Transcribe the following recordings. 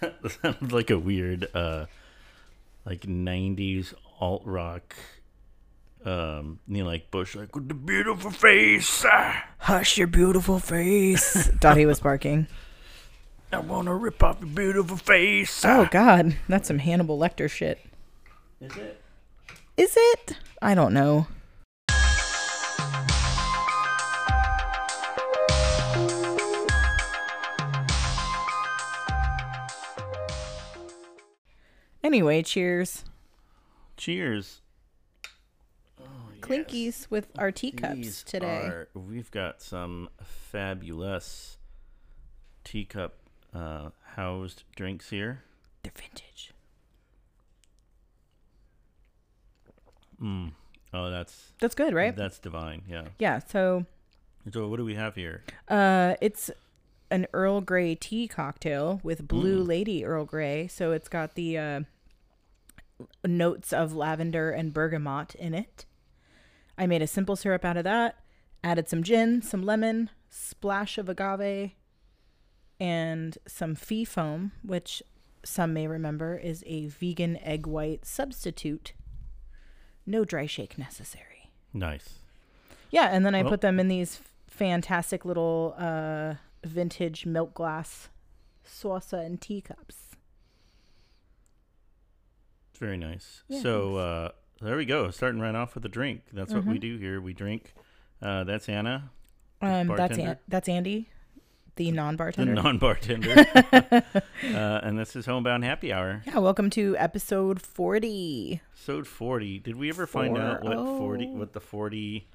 That sounds like a weird, uh, like '90s alt rock. Um, you know, like Bush, like with the beautiful face. ah, Hush your beautiful face. He was barking. I wanna rip off your beautiful face. Oh God, that's some Hannibal Lecter shit. Is it? Is it? I don't know. Anyway, cheers. Cheers. Clinkies with our teacups These today. are- we've got some fabulous teacup uh, housed drinks here. They're vintage. Oh, that's That's good, right? that's divine. Yeah. yeah. So, So what do we have here? uh, it's an Earl Grey tea cocktail with Blue Lady Earl Grey. So it's got the uh, notes of lavender and bergamot in it. I made a simple syrup out of that. Added some gin, some lemon, splash of agave, and some fee foam, which some may remember is a vegan egg white substitute. No dry shake necessary. Nice. Yeah, and then I Well- put them in these f- fantastic little uh, vintage milk glass saucer and teacups. It's very nice. Yeah, so uh, there we go. Starting right off with a drink. That's what Mm-hmm. we do here. We drink. Uh, that's Anna, Um, that's? An- that's Andy, the the non-bartender. non-bartender, uh, and this is Homebound Happy Hour, yeah, welcome to episode forty. episode forty. Did we ever find out what forty? What the forty?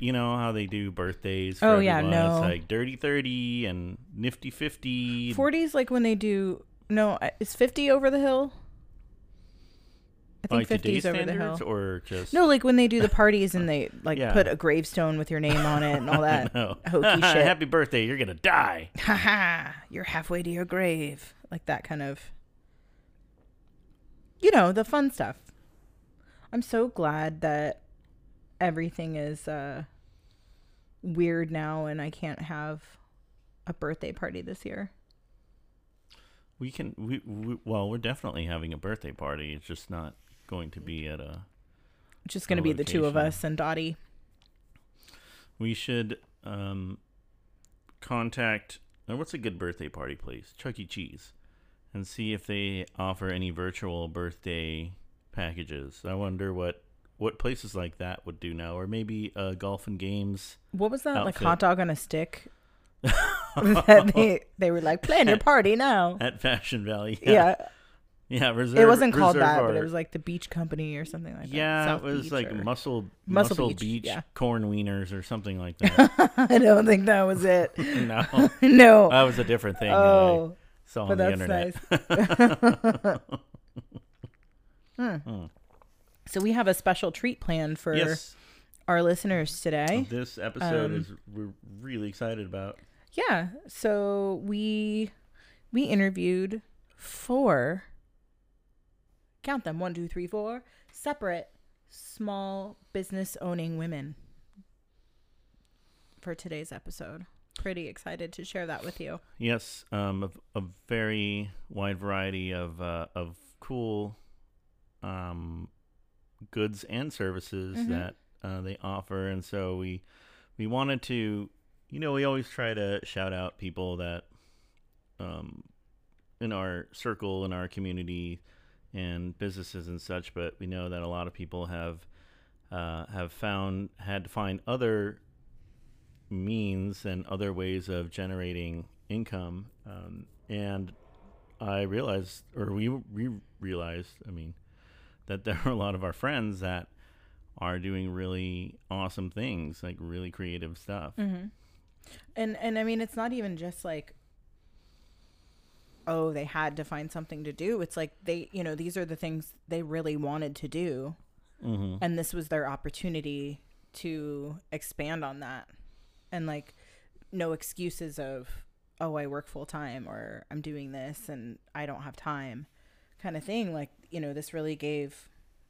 You know how they do birthdays? For Oh, yeah, everyone? no. It's like dirty thirty and nifty fifty. Forty is like when they do. No, uh, is fifty over the hill? I think like fifty is today's over the hill. or just No, like when they do the parties and they like Yeah. put a gravestone with your name on it and all that hokey shit. Happy birthday! You're gonna die. haha, you're halfway to your grave. Like that kind of, you know, the fun stuff. I'm so glad that everything is uh, weird now and I can't have a birthday party this year. We can. We, we well, we're definitely having a birthday party. It's just not going to be at a. It's just going to be the two of us and Dottie. We should um, contact. uh, what's a good birthday party place? Chuck E. Cheese, and see if they offer any virtual birthday packages. I wonder what what places like that would do now, or maybe uh, golf and games. What was that? Like hot dog on a stick? that they, they were like, plan your party now. At Fashion Valley, Yeah. yeah. Reserve, It wasn't called that, but it was like the beach company or something like that. yeah, it was Beach like or- muscle Muscle muscle, Beach, beach, yeah. corn wieners or something like that. I don't think that was it. no, no. that was a different thing. I oh, saw but on the internet. nice. Hmm. So we have a special treat planned for Yes, our listeners today. this episode Um, is we're really excited about. Yeah. So we we interviewed four count them one, two, three, four separate small business owning women for today's episode. Pretty excited to share that with you. Yes, um, a, a very wide variety of uh, of cool um, goods and services Mhm. that uh, they offer, and so we we wanted to, you know, we always try to shout out people that um, in our circle in our community and businesses and such, but we know that a lot of people have uh, have found had to find other means and other ways of generating income. Um, and I realized, or we, we realized, I mean, that there are a lot of our friends that are doing really awesome things, like really creative stuff. Mm-hmm. And and I mean, it's not even just like, oh, they had to find something to do. It's like they, you know, these are the things they really wanted to do, Mm-hmm. and this was their opportunity to expand on that, and like, no excuses of, oh, I work full time or I'm doing this and I don't have time, kind of thing. Like, you know, this really gave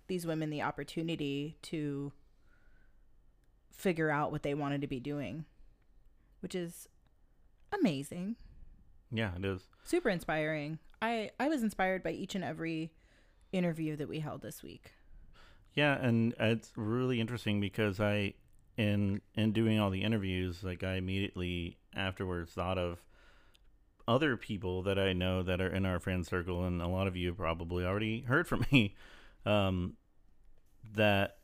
these women the opportunity to figure out what they wanted to be doing which is amazing. Yeah, it is. Super inspiring. I I was inspired by each and every interview that we held this week. Yeah, and it's really interesting because I, in in doing all the interviews, like I immediately afterwards thought of other people that I know that are in our friend circle, and a lot of you probably already heard from me, um, that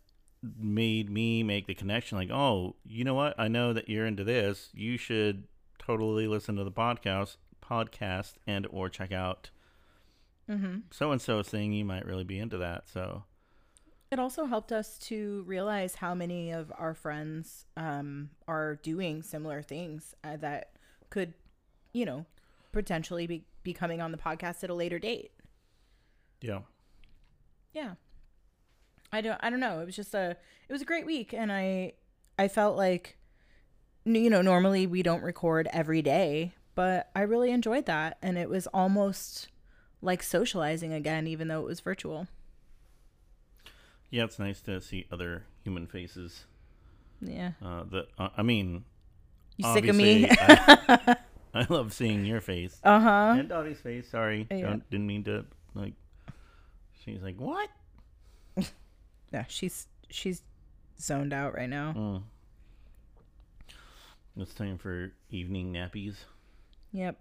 made me make the connection. Like, oh, you know what? I know that you're into this. You should totally listen to the podcast, podcast, and or check out so and so thing. You might really be into that. So It also helped us to realize how many of our friends um, are doing similar things uh, that could, you know, potentially be, be coming on the podcast at a later date. yeah, Yeah. I don't I don't know. It was just a it was a great week and I I felt like n- you know, normally we don't record every day, but I really enjoyed that and it was almost like socializing again even though it was virtual. yeah. It's nice to see other human faces. Yeah. Uh, that uh, I mean, You sick of me? I, I love seeing your face uh-huh. and Dottie's face. Sorry, Yeah. Don't, didn't mean to. Like, she's like, what? Yeah, she's she's zoned out right now. Mm. It's time for evening nappies. Yep.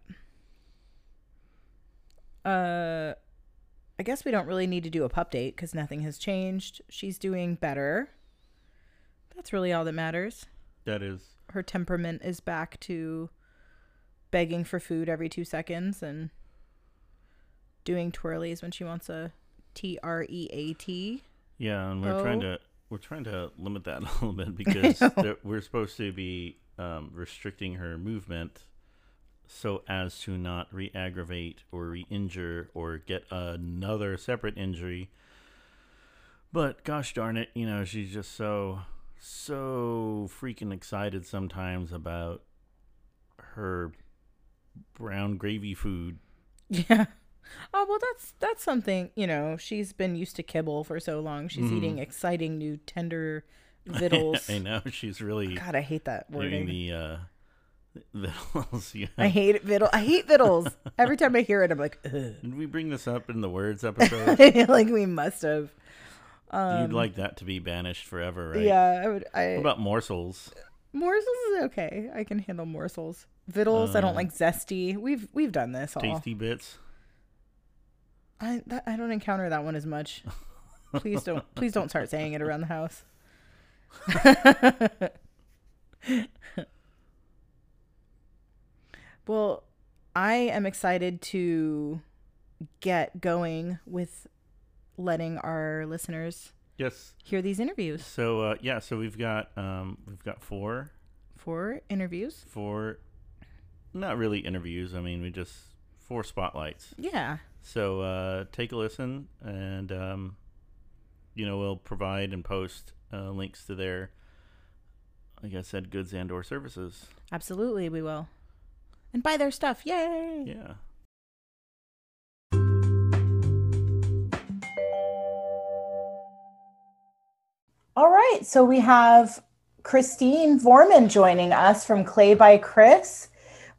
Uh I guess we don't really need to do a pup date cuz nothing has changed. She's doing better. That's really all that matters. That is, Her temperament is back to begging for food every 2 seconds and doing twirlies when she wants a T R E A T. yeah, and we're trying Oh. to we're trying to limit that a little bit because there- we're supposed to be um, restricting her movement so as to not re-aggravate or re-injure or get another separate injury. But gosh darn it, you know, she's just so so freaking excited sometimes about her brown gravy food. Yeah. Oh well, that's that's something you know. She's been used to kibble for so long. She's Mhm. eating exciting new tender vittles. I know she's really God, I hate that doing the uh vittles. yeah. I hate vittles. I hate vittles. Every time I hear it, I'm like, Ugh. Did we bring this up in the words episode? like we must have. You'd like that to be banished forever, right? Um, Yeah, I would. I What about morsels? morsels is okay. I can handle morsels. Vittles, I don't Uh, like zesty. We've we've done this all. Tasty bits. I that, I don't encounter that one as much. Please don't please don't start saying it around the house. Well, I am excited to get going with letting our listeners Yes. hear these interviews. So uh, yeah, so we've got um, we've got four Four interviews. four, not really interviews. I mean, we just four spotlights. Yeah. So uh, take a listen, and um, you know we'll provide and post uh, links to their, like I said, goods and or services. Absolutely, we will. And buy their stuff. Yay! Yeah. All right, so we have Christine Vorman joining us from Clay by Chris.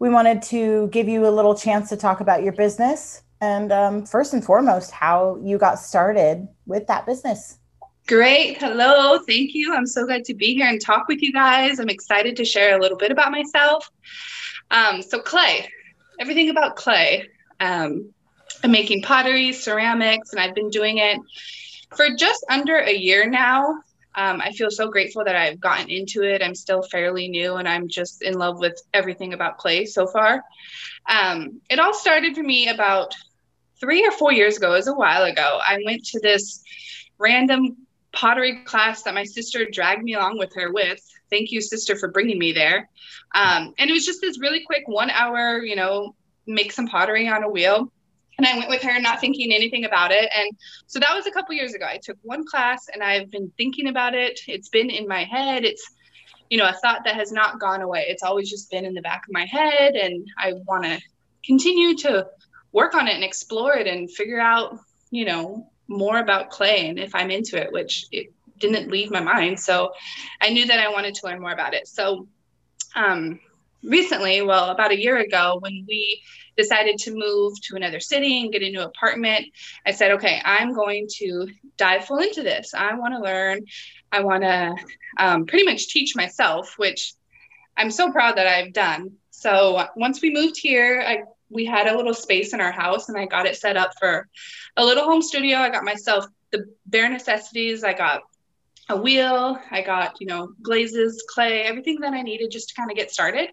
We wanted to give you a little chance to talk about your business and, um, first and foremost, how you got started with that business. Great. Hello. Thank you. I'm so glad to be here and talk with you guys. I'm excited to share a little bit about myself. Um, so, clay, everything about clay. Um, I'm making pottery, ceramics, and I've been doing it for just under a year now. Um, I feel so grateful that I've gotten into it. I'm still fairly new and I'm just in love with everything about clay so far. Um, it all started for me about three or four years ago, it was a while ago. I went to this random pottery class that my sister dragged me along with her with. Thank you, sister, for bringing me there. Um, and it was just this really quick one hour, you know, make some pottery on a wheel. And I went with her not thinking anything about it. And so that was a couple years ago. I took one class and I've been thinking about it. It's been in my head. It's, you know, a thought that has not gone away. It's always just been in the back of my head. And I want to continue to work on it and explore it and figure out, you know, more about clay and if I'm into it, which it didn't leave my mind. So I knew that I wanted to learn more about it. So um, recently, well, about a year ago, when we decided to move to another city and get a new apartment, I said, okay, I'm going to dive full into this. I want to learn. I want to um, pretty much teach myself, which I'm so proud that I've done. So once we moved here, I we had a little space in our house and I got it set up for a little home studio. I got myself the bare necessities. I got a wheel, I got, you know, glazes, clay, everything that I needed just to kind of get started.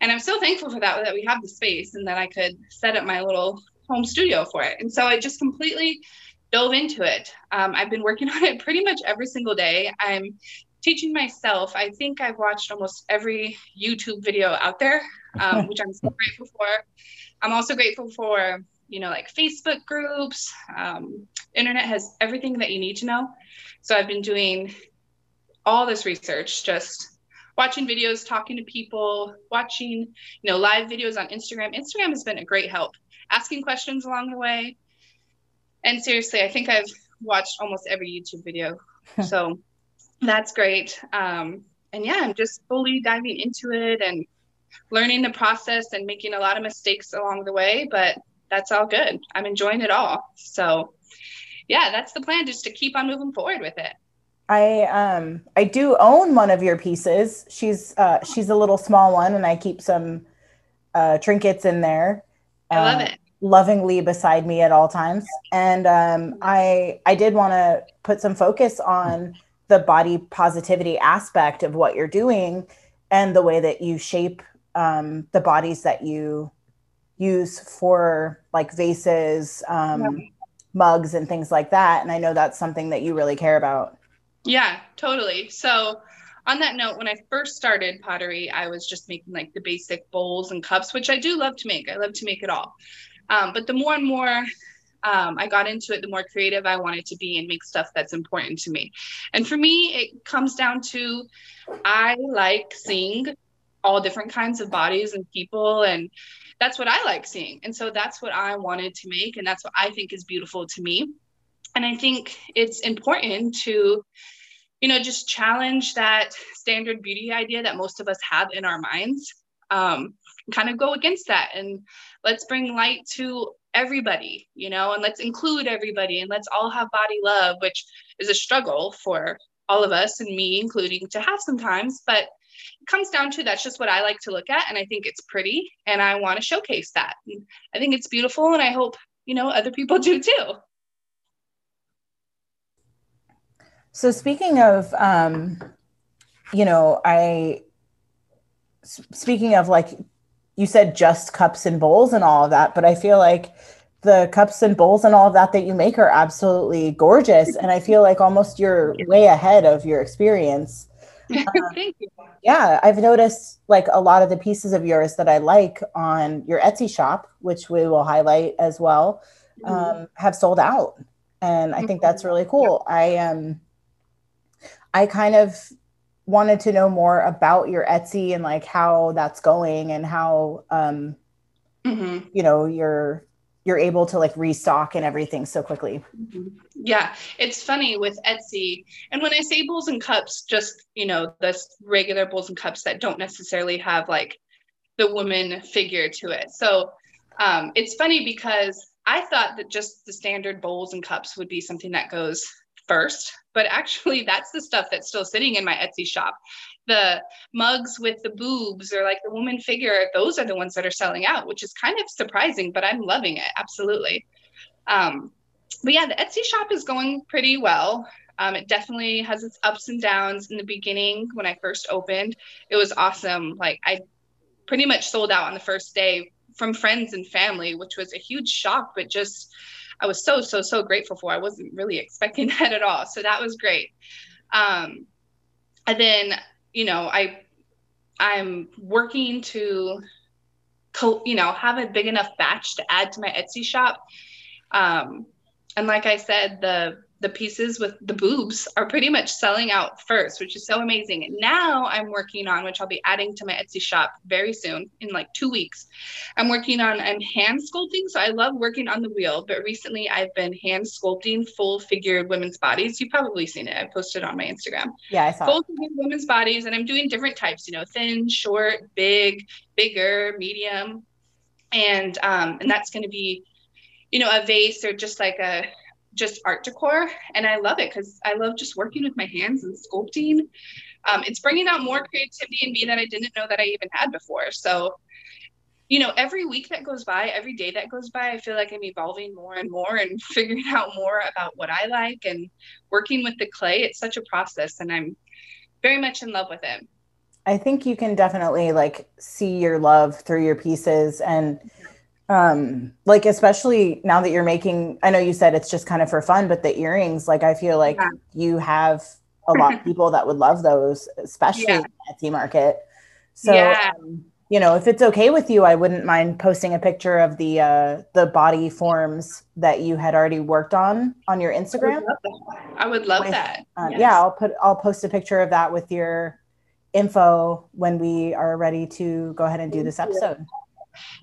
And I'm so thankful for that, that we have the space and that I could set up my little home studio for it. And so I just completely dove into it. Um, I've been working on it pretty much every single day. I'm teaching myself. I think I've watched almost every YouTube video out there, um, which I'm so grateful for. I'm also grateful for, you know, like Facebook groups. Um, internet has everything that you need to know. So I've been doing all this research, just watching videos, talking to people, watching, you know, live videos on Instagram. Instagram has been a great help. Asking questions along the way. And seriously, I think I've watched almost every YouTube video. so that's great. Um, and yeah, I'm just fully diving into it and learning the process and making a lot of mistakes along the way, but that's all good. I'm enjoying it all. So yeah, that's the plan, just to keep on moving forward with it. I um I do own one of your pieces. She's uh she's a little small one and I keep some uh trinkets in there. I love um, it. Lovingly beside me at all times. And um I I did want to put some focus on the body positivity aspect of what you're doing and the way that you shape um the bodies that you use for like vases um yeah mugs and things like that. And I know that's something that you really care about. Yeah, totally. So, on that note, when I first started pottery, I was just making like the basic bowls and cups, which I do love to make. I love to make it all. Um, but the more and more um, I got into it, the more creative I wanted to be and make stuff that's important to me. And for me, it comes down to I like seeing all different kinds of bodies and people and that's what I like seeing. And so that's what I wanted to make. And that's what I think is beautiful to me. And I think it's important to, you know, just challenge that standard beauty idea that most of us have in our minds. Um, kind of go against that and let's bring light to everybody, you know, and let's include everybody and let's all have body love, which is a struggle for all of us and me including to have sometimes, but it comes down to that's just what I like to look at. And I think it's pretty and I want to showcase that. And I think it's beautiful and I hope, you know, other people do too. So speaking of, um, you know, I, speaking of like, you said just cups and bowls and all of that, but I feel like the cups and bowls and all of that that you make are absolutely gorgeous. And I feel like almost you're way ahead of your experience. Thank you. Yeah, I've noticed like a lot of the pieces of yours that I like on your Etsy shop, which we will highlight as well, mm-hmm. um, have sold out, and I think that's mm-hmm. really cool. I um, I kind of wanted to know more about your Etsy and like how that's going and how um, mm-hmm. you know your you're able to like restock and everything so quickly. Mm-hmm. Yeah, it's funny with Etsy. And when I say bowls and cups, just, you know, the regular bowls and cups that don't necessarily have like the woman figure to it. So um, it's funny because I thought that just the standard bowls and cups would be something that goes first, but actually that's the stuff that's still sitting in my Etsy shop the mugs with the boobs or like the woman figure, those are the ones that are selling out, which is kind of surprising, but I'm loving it. Absolutely. Um, but yeah, the Etsy shop is going pretty well. Um, it definitely has its ups and downs in the beginning when I first opened. It was awesome. Like I pretty much sold out on the first day from friends and family, which was a huge shock, but just I was so, so, so grateful for. I wasn't really expecting that at all. So that was great. Um, and then you know, I I'm working to you know have a big enough batch to add to my Etsy shop. Um, and like I said, the the pieces with the boobs are pretty much selling out first, which is so amazing. And now I'm working on, which I'll be adding to my Etsy shop very soon in like two weeks. I'm working on I'm hand sculpting. So I love working on the wheel, but recently I've been hand sculpting full figured women's bodies. You've probably seen it. I posted on my Instagram. Yeah, I saw. Full figured women's bodies, and I'm doing different types. You know, thin, short, big, bigger, medium, and um, and that's going to be, you know, a vase or just like a just art decor and i love it because i love just working with my hands and sculpting. Um, it's bringing out more creativity in me that i didn't know that i even had before. So you know every week that goes by every day that goes by i feel like i'm evolving more and more and figuring out more about what i like and working with the clay. It's such a process and i'm very much in love with it. I think you can definitely like see your love through your pieces and um like especially now that you're making i know you said it's just kind of for fun but the earrings like i feel like Yeah. you have a lot of people that would love those especially Yeah. in the etsy market so Yeah. um, you know if it's okay with you i wouldn't mind posting a picture of the uh the body forms that you had already worked on on your instagram i would love With- that um, Yes. yeah i'll put i'll post a picture of that with your info when we are ready to go ahead and do this episode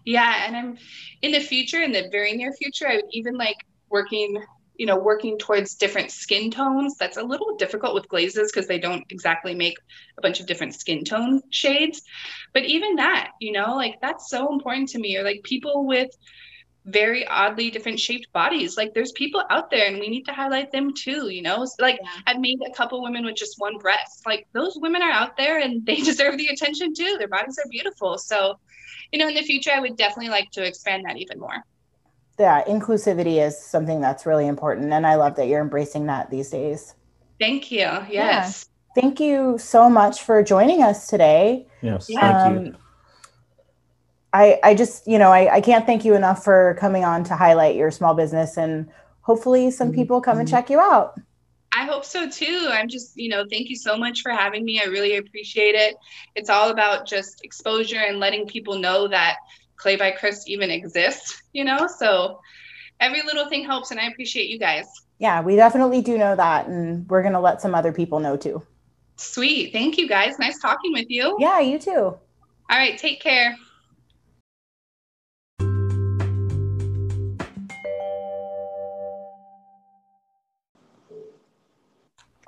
yeah and i'm in the future in the very near future i would even like working you know working towards different skin tones. That's a little difficult with glazes because they don't exactly make a bunch of different skin tone shades. But even that you know like that's so important to me. Or like people with very oddly different shaped bodies. Like there's people out there and we need to highlight them too you know? So, like Yeah. i've made a couple women with just one breast. Like those women are out there and they deserve the attention too. Their bodies are beautiful. So you know in the future i would definitely like to expand that even more. Yeah inclusivity is something that's really important and i love that you're embracing that these days. Thank you. Yes. Thank you so much for joining us today. Yes, Yeah. thank you. Um, I, I just you know I, I can't thank you enough for coming on to highlight your small business and hopefully some mm-hmm. people come and mm-hmm. check you out I hope so too. I'm just, you know, thank you so much for having me. I really appreciate it. It's all about just exposure and letting people know that Clay by Chris even exists, you know? So every little thing helps, and I appreciate you guys. yeah we definitely do know that and we're going to let some other people know too Sweet. Thank you guys. Nice talking with you. yeah you too All right. Take care.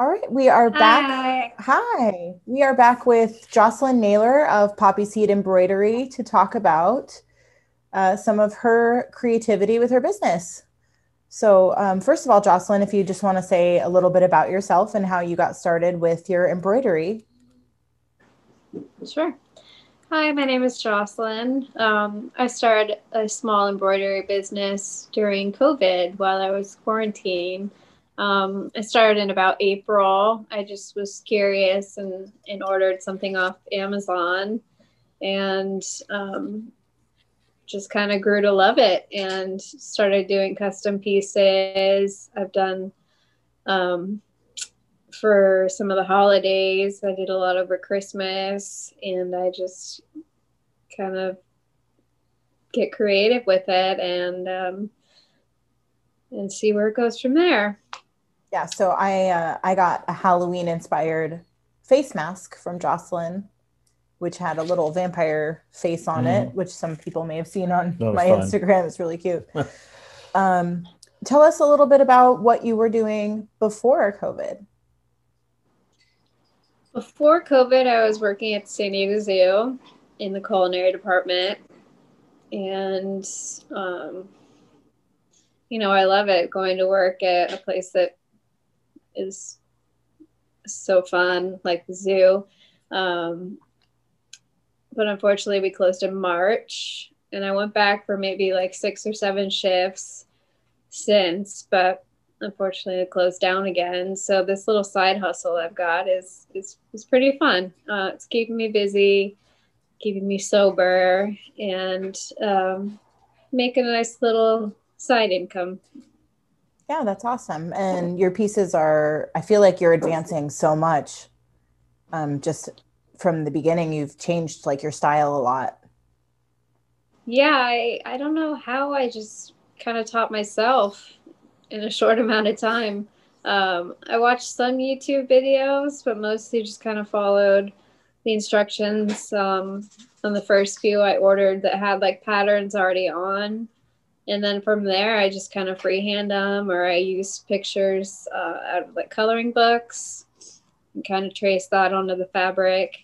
All right we are back Hi, we are back with Jocelyn Naylor of Poppy Seed Embroidery to talk about uh, some of her creativity with her business. So, um, first of all, Jocelyn, if you just want to say a little bit about yourself and how you got started with your embroidery. Sure. Hi, my name is Jocelyn. Um, I started a small embroidery business during COVID while I was quarantining. Um, I started in about April. I just was curious and, and ordered something off Amazon and um, just kind of grew to love it and started doing custom pieces. I've done um, for some of the holidays. I did a lot over Christmas and I just kind of get creative with it and um, and see where it goes from there. Yeah, so I uh, I got a Halloween inspired face mask from Jocelyn, which had a little vampire face on it, which some people may have seen on my fun. Instagram. It's really cute. um, tell us a little bit about what you were doing before COVID. Before COVID, I was working at San Diego Zoo in the culinary department. And, um, you know, I love it going to work at a place that is so fun, like the zoo. Um, but unfortunately, we closed in March. And I went back for maybe like six or seven shifts since, but unfortunately it closed down again. So this little side hustle I've got is is, is pretty fun. Uh, it's keeping me busy, keeping me sober, and um, making a nice little side income. Yeah, that's awesome. And your pieces are, I feel like you're advancing so much. Um, just from the beginning, you've changed like your style a lot. Yeah, I, I don't know how I just kind of taught myself in a short amount of time. Um, I watched some YouTube videos, but mostly just kind of followed the instructions. Um, on the first few I ordered that had like patterns already on. And then from there, I just kind of freehand them or I use pictures uh, out of like coloring books and kind of trace that onto the fabric.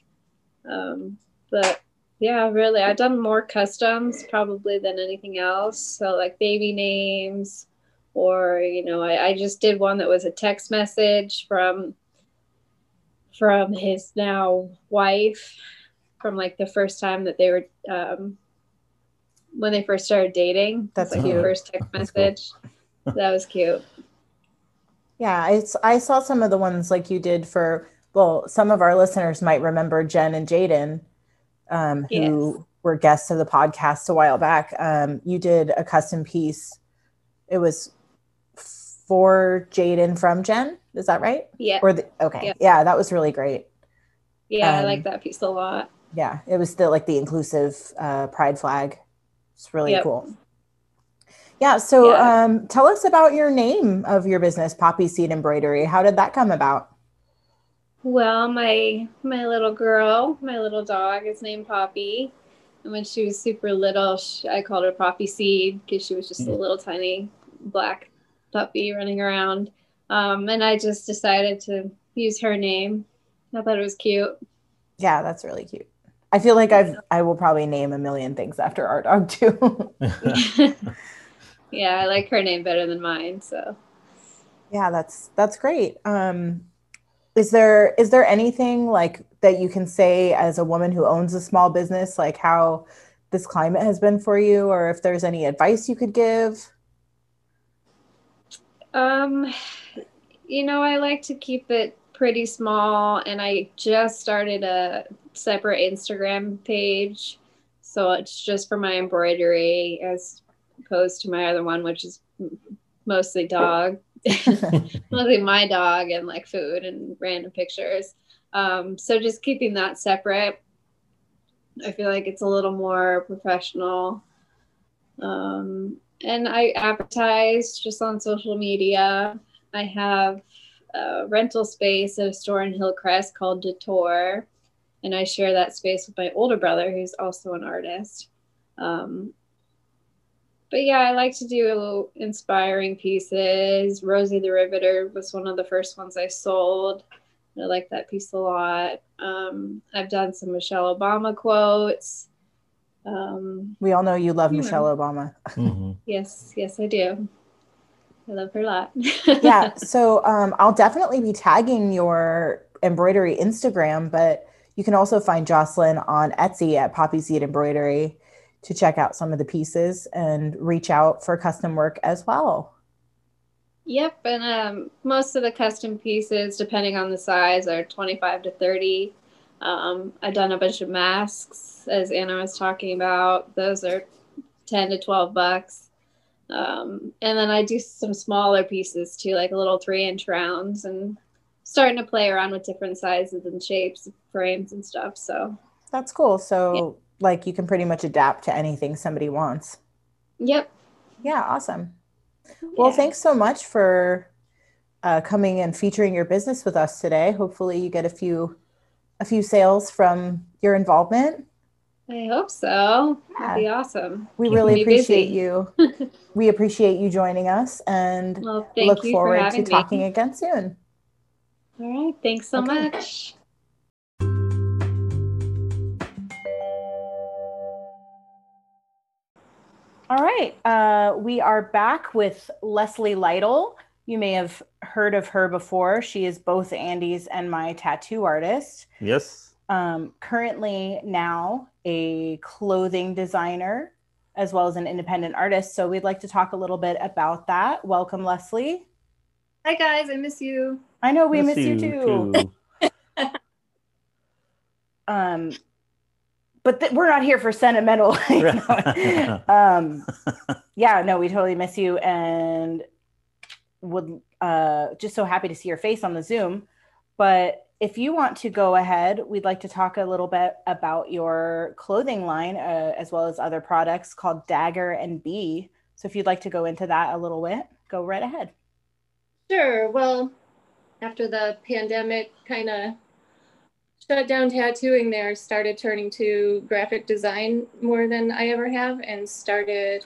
Um, but yeah, really, I've done more customs probably than anything else. So, like baby names, or you know, I, I just did one that was a text message from from his now wife from like the first time that they were um, when they first started dating. That's like cute. The first text That's cool. message. that was cute. Yeah, I saw some of the ones like you did for, well, some of our listeners might remember Jen and Jaden, um, who Yes. were guests of the podcast a while back. Um, you did a custom piece. It was for Jaden from Jen. Is that right? Yeah, Or the, okay. Yeah. Yeah, that was really great. yeah, I um, like that piece a lot. Yeah, it was the like the inclusive uh, pride flag. It's really Yep. cool. Yeah. So, Yeah. um, tell us about your name of your business, Poppy Seed Embroidery. How did that come about? Well, my my little girl, my little dog is named Poppy. And when she was super little, sh I called her Poppy Seed because she was just a Mm. little tiny black puppy running around. Um, and I just decided to use her name. I thought it was cute. Yeah, that's really cute. I feel like I've I will probably name a million things after our dog too. yeah, I like her name better than mine. So yeah, that's that's great. Um, is there is there anything like that you can say as a woman who owns a small business, like how this climate has been for you, or if there's any advice you could give? Um, you know, I like to keep it pretty small, and I just started a separate Instagram page. So it's just for my embroidery as opposed to my other one, which is mostly dog, mostly my dog and like food and random pictures. Um, so just keeping that separate. I feel like it's a little more professional. Um, and I advertise just on social media. I have a rental space at a store in Hillcrest called Detour, and I share that space with my older brother, who's also an artist. Um, but yeah, I like to do inspiring pieces. Rosie the Riveter was one of the first ones I sold. I like that piece a lot. Um, I've done some Michelle Obama quotes. Um, We all know you love You Michelle Obama. Mhm. Yes, yes, I do. I love her a lot. yeah so um, i'll definitely be tagging your embroidery instagram but you can also find jocelyn on etsy at poppy seed embroidery to check out some of the pieces and reach out for custom work as well Yep, and um, most of the custom pieces, depending on the size, are 25 to 30. Um, I've done a bunch of masks, as Anna was talking about. Those are 10 to 12 bucks. Um, and then I do some smaller pieces too, like little three inch rounds, and starting to play around with different sizes and shapes frames and stuff. So, that's cool so like you can pretty much adapt to anything somebody wants yep. yeah awesome well Yeah. thanks so much for uh, coming and featuring your business with us today hopefully you get a few a few sales from your involvement I hope so. Yeah. That'd be awesome. we Keep really appreciate you we appreciate you joining us and Well, look forward to having me. talking again soon. All right. Thanks so Okay. much. All right. Uh, we are back with Leslie Lytle. You may have heard of her before. She is both Andy's and my tattoo artist. Yes. Um, currently, now a clothing designer as well as an independent artist. So, we'd like to talk a little bit about that. Welcome, Leslie. Hi guys, I miss you. I know we miss, you, too. too. Um, but th- we're not here for sentimental. you know. um, yeah, no, we totally miss you and would uh, just so happy to see your face on the Zoom. But if you want to go ahead, we'd like to talk a little bit about your clothing line uh, as well as other products called Dagger and Bee. So if you'd like to go into that a little bit, go right ahead. Sure. Well, after the pandemic kind of shut down tattooing there, started turning to graphic design more than I ever have and started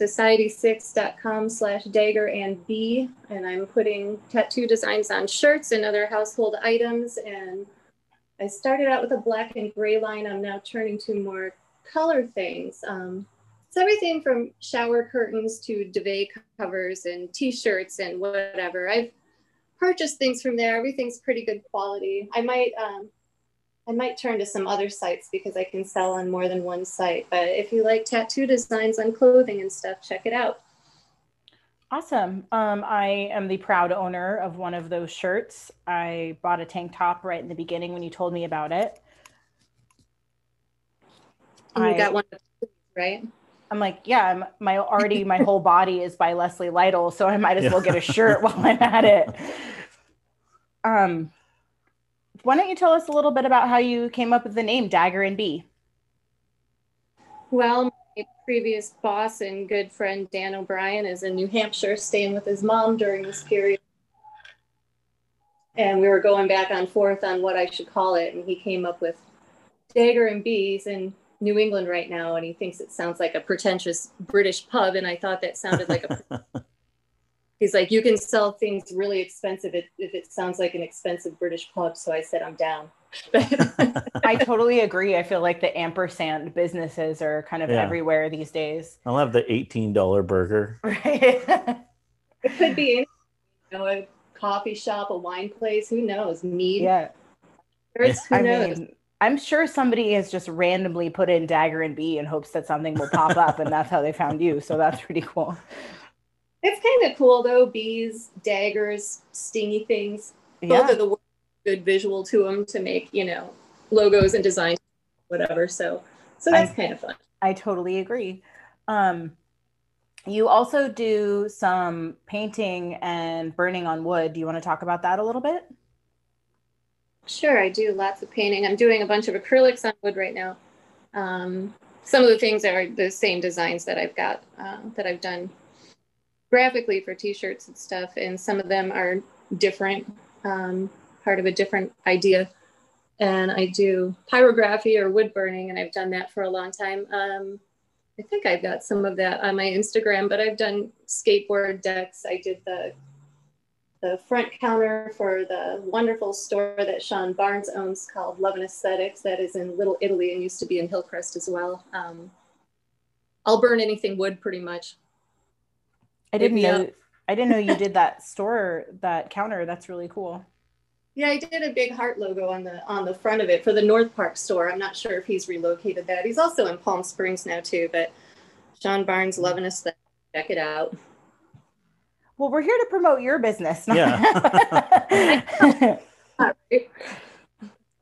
society6.com slash dagger and b. And i'm putting tattoo designs on shirts and other household items. And i started out with a black and gray line. I'm now turning to more color things. Um, it's everything from shower curtains to duvet covers and t-shirts and whatever. I've purchased things from there everything's pretty good quality i might um, I might turn to some other sites because I can sell on more than one site. But if you like tattoo designs on clothing and stuff, check it out. Awesome. Um, I am the proud owner of one of those shirts. I bought a tank top right in the beginning when you told me about it. And you I- got one, right? I'm like, yeah, I'm, my already my whole body is by Leslie Lytle, so I might as well get a shirt while I'm at it. Um, why don't you tell us a little bit about how you came up with the name Dagger and Bee? Well, my previous boss and good friend Dan O'Brien is in New Hampshire staying with his mom during this period. And we were going back and forth on what I should call it. And he came up with Dagger and Bees in New England right now. And he thinks it sounds like a pretentious British pub. And I thought that sounded like a. He's like, you can sell things really expensive if, if it sounds like an expensive British pub. So I said, I'm down. I totally agree. I feel like the ampersand businesses are kind of Yeah. everywhere these days. I'll have the $18 burger. Right. It could be anything, you know, a coffee shop, a wine place, who knows? Mead, yeah. who I knows? mean, I'm sure somebody has just randomly put in Dagger and Bee in hopes that something will pop up, and that's how they found you. So that's pretty cool. It's kind of cool though. Bees, daggers, stingy things. Both Yeah. of the good visual to them to make you know logos and designs, whatever. So, so that's kind of fun. I totally agree. Um, you also do some painting and burning on wood. Do you want to talk about that a little bit? Sure, I do lots of painting. I'm doing a bunch of acrylics on wood right now. Um, some of the things are the same designs that I've got uh, that I've done graphically for T-shirts and stuff, and some of them are different, um, part of a different idea. And I do pyrography or wood burning, and I've done that for a long time. Um, I think I've got some of that on my Instagram, but I've done skateboard decks. I did the the front counter for the wonderful store that Sean Barnes owns called Love and Aesthetics that is in Little Italy and used to be in Hillcrest as well. Um, I'll burn anything wood pretty much. I didn't know. I didn't know you did that store, that counter. That's really cool. Yeah, I did a big heart logo on the on the front of it for the North Park store. I'm not sure if he's relocated that. He's also in Palm Springs now too, but Sean Barnes Love and Aesthetics. Check it out. Well, we're here to promote your business. Yeah.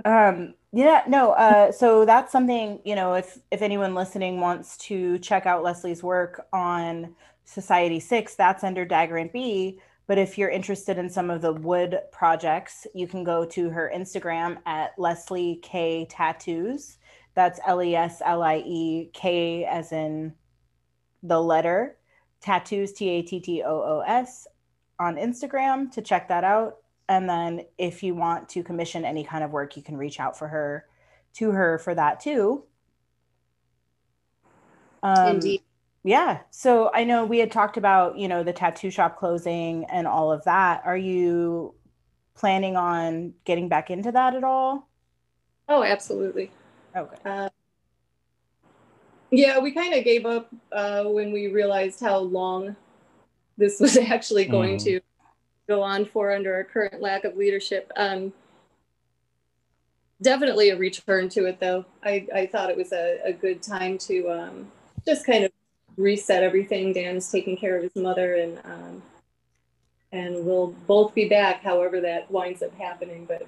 Um, yeah, no. Uh, so that's something you know. If if anyone listening wants to check out Leslie's work on Society Six, that's under Dagger and Bee. But if you're interested in some of the wood projects, you can go to her Instagram at Leslie K Tattoos. That's L E S L I E K as in the letter tattoos T A T T O O S on Instagram to check that out. And then if you want to commission any kind of work, you can reach out for her to her for that too. Um, Indeed. yeah. So I know we had talked about, you know, the tattoo shop closing and all of that. Are you planning on getting back into that at all? Oh, absolutely. Okay. Uh, yeah, we kind of gave up uh, when we realized how long this was actually going Mhm. to go on for under our current lack of leadership. Um, definitely a return to it, though. I, I thought it was a, a good time to um, just kind of reset everything. Dan's taking care of his mother, and um, and we'll both be back, however that winds up happening. But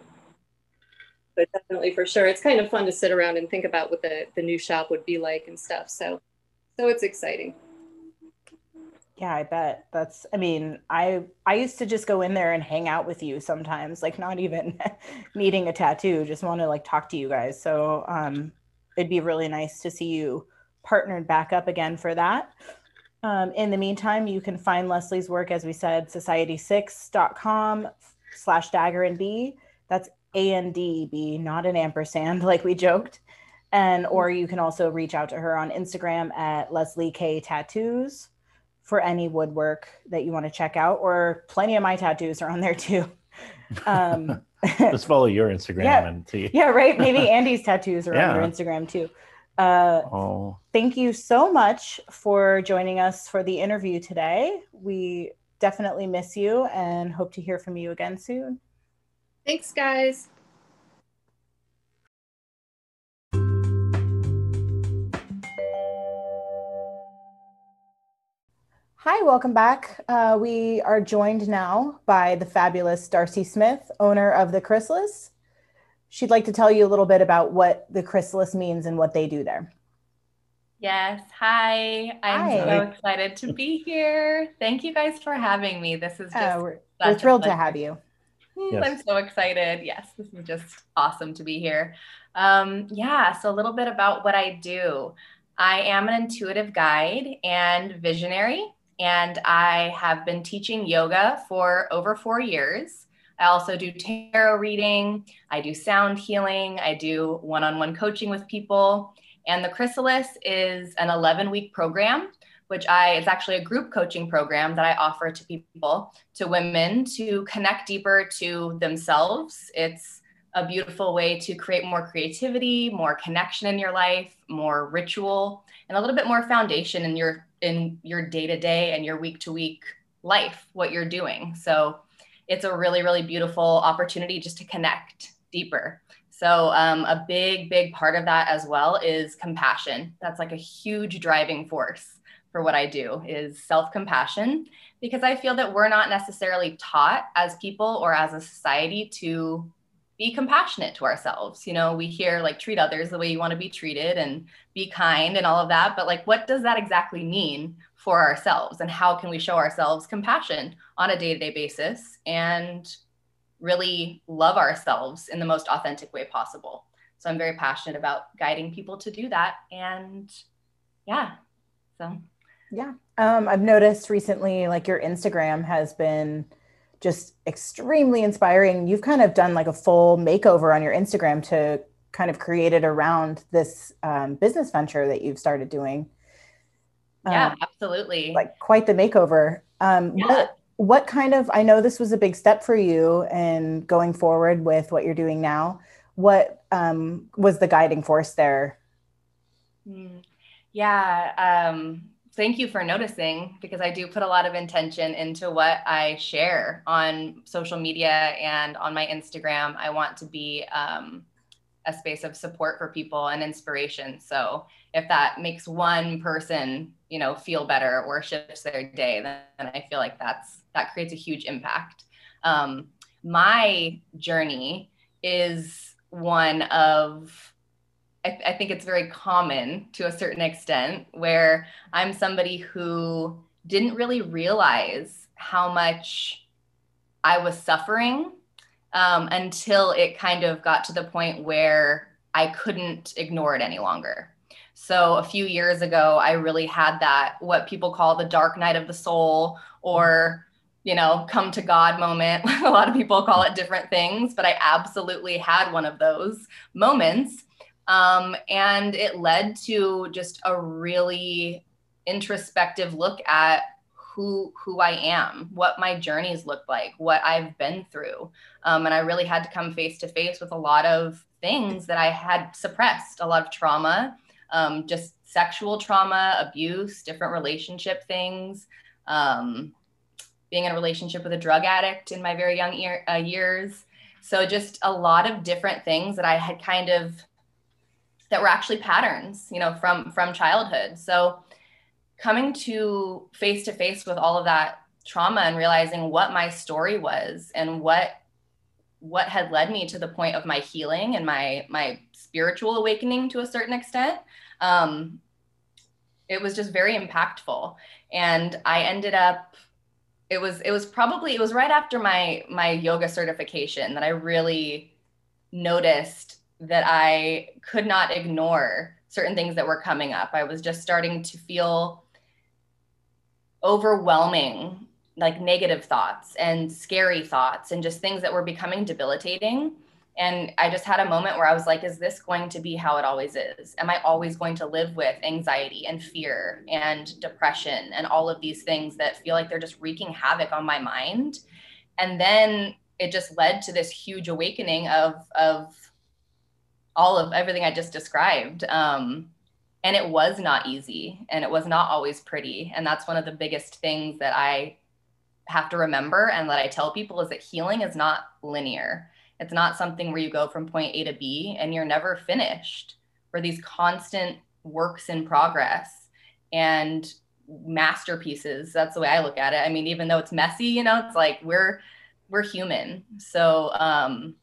but definitely for sure. It's kind of fun to sit around and think about what the, the new shop would be like and stuff. So so it's exciting. Yeah, I bet. That's I mean, I I used to just go in there and hang out with you sometimes, like not even needing a tattoo, just want to like talk to you guys. So, um it'd be really nice to see you partnered back up again for that. Um, in the meantime, you can find Leslie's work, as we said, society6.com slash dagger and b. That's A and D B, not an ampersand, like we joked. And or you can also reach out to her on Instagram at Leslie K Tattoos for any woodwork that you want to check out, or plenty of my tattoos are on there too. Um, Just follow your Instagram Yeah. and see. yeah, right. Maybe Andy's tattoos are on Yeah. your Instagram too. Uh, Oh, thank you so much for joining us for the interview today. We definitely miss you and hope to hear from you again soon. Thanks, guys. Hi, welcome back. Uh, we are joined now by the fabulous Darcy Smith, owner of the Chrysalis. She'd like to tell you a little bit about what the Chrysalis means and what they do there. Yes. Hi. I'm Hi. so excited to be here. Thank you guys for having me. This is just Uh, we're, such we're a thrilled to have you. Mm, Yes. I'm so excited. Yes, this is just awesome to be here. Um, yeah, so a little bit about what I do. I am an intuitive guide and visionary, and I have been teaching yoga for over four years. I also do tarot reading, I do sound healing, I do one on one coaching with people. And the Chrysalis is an 11 week program, which I, it's actually a group coaching program that I offer to people to women to connect deeper to themselves. It's a beautiful way to create more creativity, more connection in your life, more ritual, and a little bit more foundation in your in your day-to-day and your week-to-week life, what you're doing. So it's a really, really beautiful opportunity just to connect deeper. So um, a big, big part of that as well is compassion. That's like a huge driving force for what I do is self-compassion because I feel that we're not necessarily taught as people or as a society to be compassionate to ourselves. You know, we hear like treat others the way you want to be treated and be kind and all of that, but like what does that exactly mean for ourselves and how can we show ourselves compassion on a day-to-day basis and really love ourselves in the most authentic way possible. So I'm very passionate about guiding people to do that and yeah. So Um, I've noticed recently, like your Instagram has been just extremely inspiring. You've kind of done like a full makeover on your Instagram to kind of create it around this um, business venture that you've started doing. yeah, Um, absolutely. like quite the makeover. Um, Yeah. what, what kind of, I know this was a big step for you and going forward with what you're doing now. What um, was the guiding force there? Mm, Yeah, um, thank you for noticing because I do put a lot of intention into what I share on social media and on my Instagram. I want to be um, a space of support for people and inspiration. So if that makes one person, you know, feel better or shifts their day, then, I feel like that's that creates a huge impact. Um, my journey is one of I, I think it's very common to a certain extent where I'm somebody who didn't really realize how much I was suffering um, until it kind of got to the point where I couldn't ignore it any longer. So a few years ago, I really had that, what people call the dark night of the soul or you know, come to God moment. a lot of people call it different things, but I absolutely had one of those moments um, and it led to just a really introspective look at who who I am, what my journeys look like, what I've been through, um, and I really had to come face to face with a lot of things that I had suppressed, a lot of trauma, um, just sexual trauma, abuse, different relationship things, um, being in a relationship with a drug addict in my very young ear, uh, years. So just a lot of different things that I had kind of that were actually patterns, you know, from from childhood. So coming to face to face with all of that trauma and realizing what my story was and what what had led me to the point of my healing and my my spiritual awakening to a certain extent um, it was just very impactful and i ended up it was it was probably it was right after my my yoga certification that i really noticed that i could not ignore certain things that were coming up i was just starting to feel overwhelming like negative thoughts and scary thoughts and just things that were becoming debilitating and I just had a moment where I was like, is this going to be how it always is? Am I always going to live with anxiety and fear and depression and all of these things that feel like they're just wreaking havoc on my mind? And then it just led to this huge awakening of, of all of everything I just described. Um, and it was not easy and it was not always pretty. And that's one of the biggest things that I have to remember and that I tell people is that healing is not linear it's not something where you go from point A to B and you're never finished. For these constant works in progress and masterpieces. That's the way I look at it. I mean, even though it's messy, you know, it's like we're we're human. So um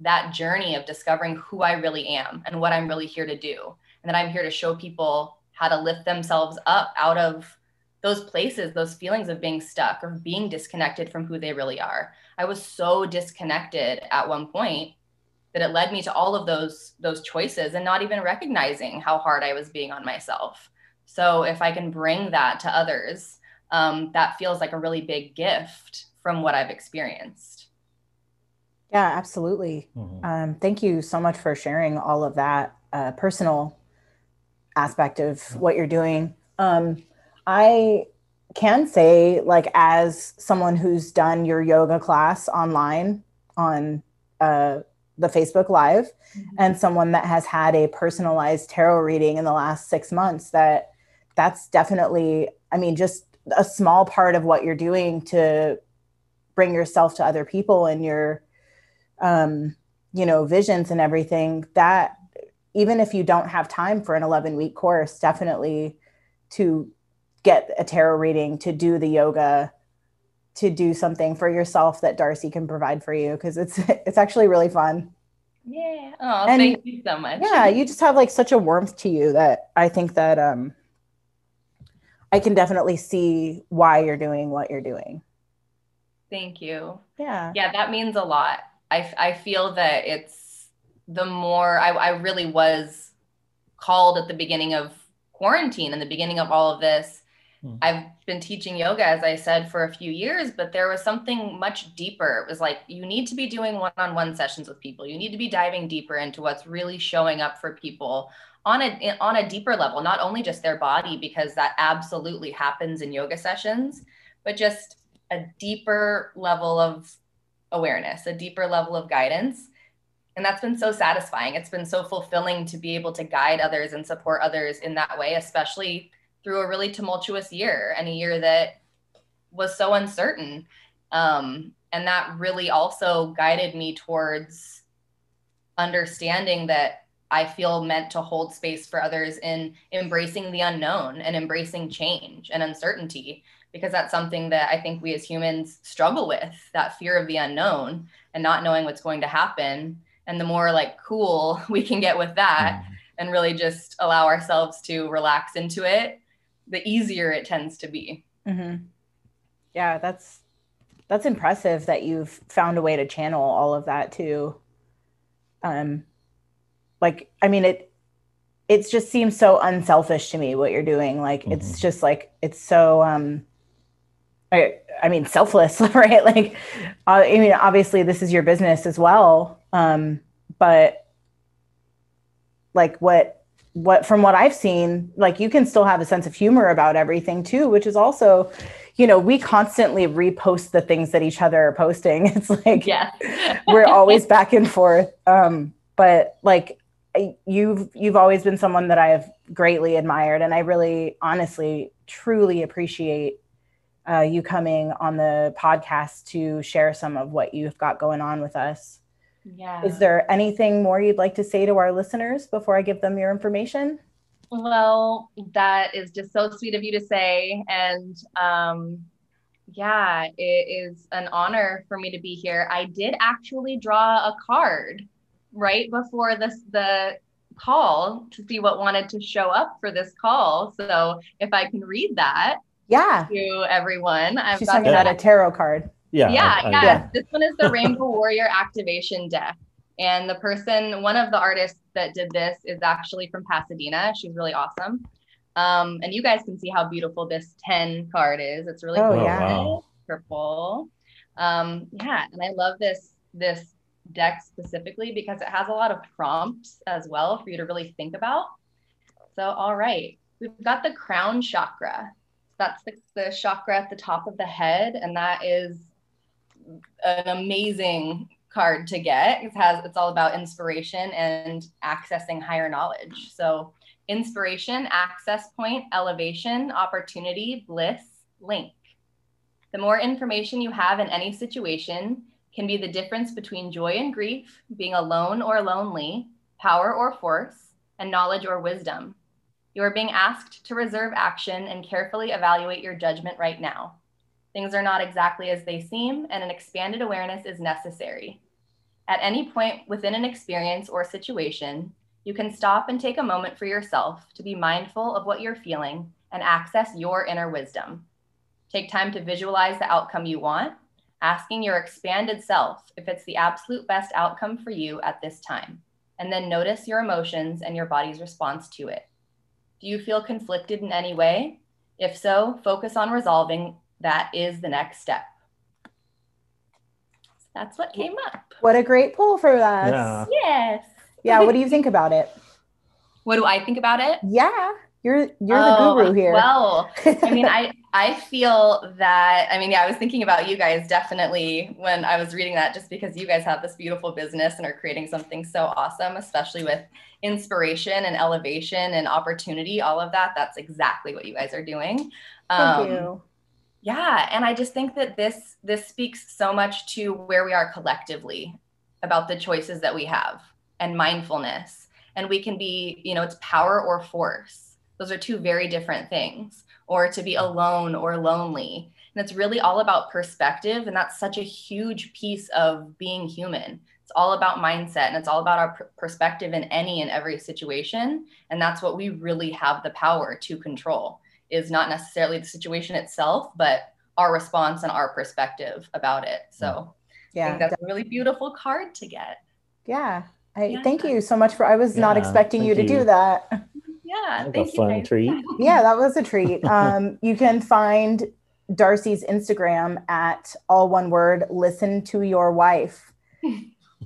that journey of discovering who I really am and what I'm really here to do. And that I'm here to show people how to lift themselves up out of those places, those feelings of being stuck or being disconnected from who they really are. I was so disconnected at one point that it led me to all of those those choices and not even recognizing how hard I was being on myself. So if I can bring that to others, um, that feels like a really big gift from what I've experienced. Yeah, absolutely. Mm-hmm. Um, thank you so much for sharing all of that uh, personal aspect of what you're doing. Um, I can say, like, as someone who's done your yoga class online on uh, the Facebook Live, mm-hmm. and someone that has had a personalized tarot reading in the last six months, that that's definitely, I mean, just a small part of what you're doing to bring yourself to other people and your, um, you know, visions and everything. That even if you don't have time for an 11 week course, definitely to get a tarot reading, to do the yoga, to do something for yourself that Darcy can provide for you because it's it's actually really fun. Yeah. Oh, and, thank you so much. Yeah, you just have like such a warmth to you that I think that um I can definitely see why you're doing what you're doing. Thank you. Yeah. Yeah, that means a lot. I I feel that it's the more I, I really was called at the beginning of quarantine and the beginning of all of this Hmm. I've been teaching yoga, as I said, for a few years, but there was something much deeper. It was like you need to be doing one on one sessions with people. You need to be diving deeper into what's really showing up for people on a on a deeper level, not only just their body, because that absolutely happens in yoga sessions, but just a deeper level of awareness, a deeper level of guidance. And that's been so satisfying. It's been so fulfilling to be able to guide others and support others in that way, especially through a really tumultuous year and a year that was so uncertain. Um, and that really also guided me towards understanding that I feel meant to hold space for others in embracing the unknown and embracing change and uncertainty, because that's something that I think we as humans struggle with that fear of the unknown and not knowing what's going to happen. And the more like cool we can get with that mm-hmm. and really just allow ourselves to relax into it the easier it tends to be. Mm-hmm. Yeah, that's that's impressive that you've found a way to channel all of that too. Um, like I mean it it just seems so unselfish to me what you're doing. Like mm-hmm. it's just like it's so um I I mean selfless, right? Like uh, I mean obviously this is your business as well. Um, but like what what from what I've seen, like you can still have a sense of humor about everything too, which is also, you know, we constantly repost the things that each other are posting. It's like yeah. we're always back and forth. Um, but like you've you've always been someone that I have greatly admired, and I really, honestly, truly appreciate uh, you coming on the podcast to share some of what you've got going on with us. Yeah. Is there anything more you'd like to say to our listeners before I give them your information? Well, that is just so sweet of you to say. And um, yeah, it is an honor for me to be here. I did actually draw a card right before this the call to see what wanted to show up for this call. So if I can read that yeah to everyone, I've She's got that a tarot card. Yeah. Yeah, I, yeah. yeah. This one is the Rainbow Warrior Activation deck. And the person, one of the artists that did this is actually from Pasadena. She's really awesome. Um, and you guys can see how beautiful this 10 card is. It's really Oh, cool. yeah. wow. purple. Um, yeah, and I love this this deck specifically because it has a lot of prompts as well for you to really think about. So, all right, we've got the crown chakra. That's the, the chakra at the top of the head, and that is an amazing card to get. It has it's all about inspiration and accessing higher knowledge. So, inspiration, access point, elevation, opportunity, bliss, link. The more information you have in any situation can be the difference between joy and grief, being alone or lonely, power or force, and knowledge or wisdom. You are being asked to reserve action and carefully evaluate your judgment right now. Things are not exactly as they seem, and an expanded awareness is necessary. At any point within an experience or situation, you can stop and take a moment for yourself to be mindful of what you're feeling and access your inner wisdom. Take time to visualize the outcome you want, asking your expanded self if it's the absolute best outcome for you at this time, and then notice your emotions and your body's response to it. Do you feel conflicted in any way? If so, focus on resolving that is the next step. That's what came up. What a great pull for us. Yeah. Yes. Yeah, what do you think about it? What do I think about it? Yeah, you're you're Oh, the guru here. Well, I mean, I I feel that I mean, yeah, I was thinking about you guys definitely when I was reading that, just because you guys have this beautiful business and are creating something so awesome, especially with inspiration and elevation and opportunity, all of that. That's exactly what you guys are doing. Thank Um, you. yeah and i just think that this this speaks so much to where we are collectively about the choices that we have and mindfulness and we can be you know it's power or force those are two very different things or to be alone or lonely and it's really all about perspective and that's such a huge piece of being human it's all about mindset and it's all about our per- perspective in any and every situation and that's what we really have the power to control is not necessarily the situation itself, but our response and our perspective about it. So I Yeah, think that's a really beautiful card to get. yeah. I Yeah. thank you so much for. I was not expecting you to thank do that. Yeah, Like thank a you. fun guys. treat. Yeah, that was a treat. Um, you can find Darcy's Instagram at all one word. Listen to your wife.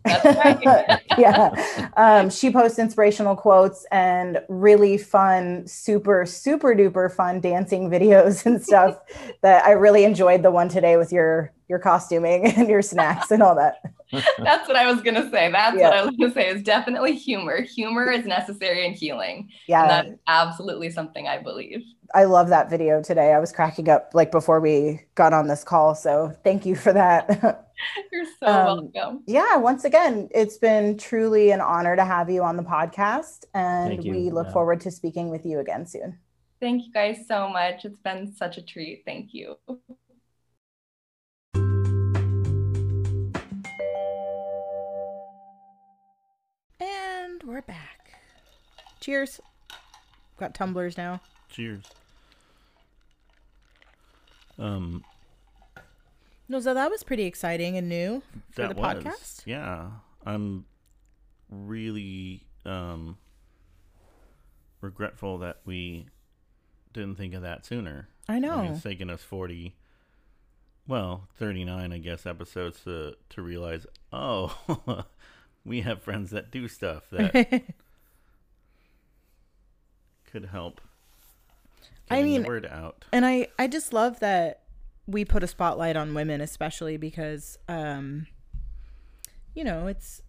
Right. yeah. Um, she posts inspirational quotes and really fun, super, super duper fun dancing videos and stuff that I really enjoyed the one today with your your costuming and your snacks and all that. That's what I was gonna say. That's Yeah. what I was gonna say is definitely humor. Humor is necessary in healing. Yeah. And that's absolutely something I believe. I love that video today. I was cracking up like before we got on this call. So thank you for that. You're so Um, welcome. yeah, once again, it's been truly an honor to have you on the podcast. And we look Yeah. forward to speaking with you again soon. Thank you guys so much. It's been such a treat. Thank you. And we're back. Cheers. Got tumblers now. Cheers. Um, No, so that was pretty exciting and new for that the was podcast. yeah. I'm really um regretful that we didn't think of that sooner. I know. I mean, it's taken us forty, well, thirty nine, I guess, episodes to to realize. Oh, we have friends that do stuff that could help. I mean, word out. and I I just love that we put a spotlight on women especially because um you know, it's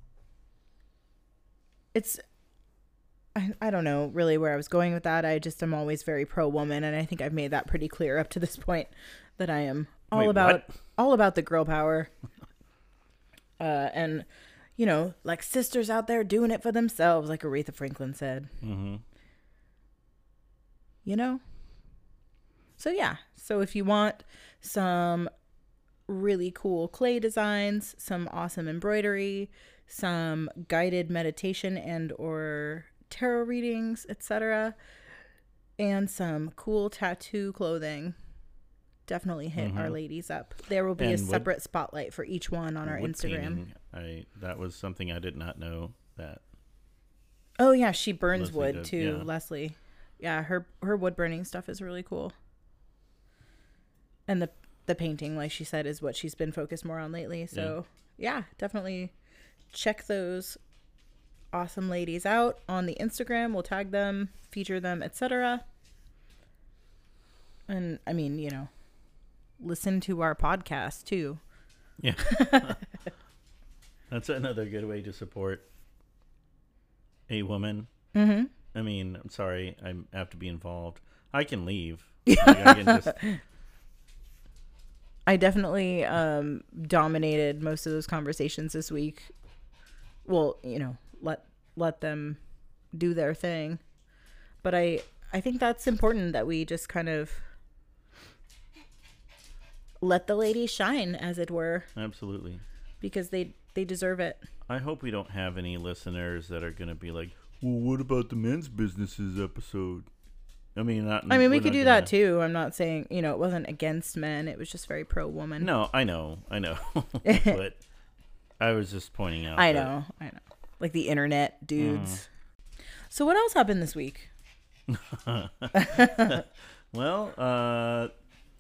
it's I, I don't know really where I was going with that. I just am always very pro woman and I think I've made that pretty clear up to this point that I am all Wait, about what? all about the girl power. uh and you know, like sisters out there doing it for themselves like Aretha Franklin said Mm-hmm. you know? So yeah, so if you want some really cool clay designs, some awesome embroidery, some guided meditation and or tarot readings, etc., and some cool tattoo clothing, definitely hit our Mhm. ladies up. There will be a And wood- separate spotlight for each one on our Instagram. painting, I that was something I did not know that Oh yeah, she burns Leslie wood did, too, yeah. Leslie. yeah, her her wood burning stuff is really cool. And the the painting, like she said, is what she's been focused more on lately. So yeah, definitely check those awesome ladies out on the Instagram. We'll tag them, feature them, etc. And I mean, you know, listen to our podcast too. Yeah. That's another good way to support a woman. Mm-hmm. I mean, I'm sorry, I have to be involved. I can leave. Like, I can just, I definitely um, dominated most of those conversations this week. Well, you know, let let them do their thing, but I I think that's important that we just kind of let the ladies shine, as it were, absolutely. because they they deserve it. I hope we don't have any listeners that are going to be like, "Well, what about the men's businesses episode?" I mean, not. I mean, we could do gonna- that too. I'm not saying you know it wasn't against men; it was just very pro woman. No, I know, I know, but I was just pointing out. I that- know, I know. Like the internet dudes. Mm. So what else happened this week? Well, uh,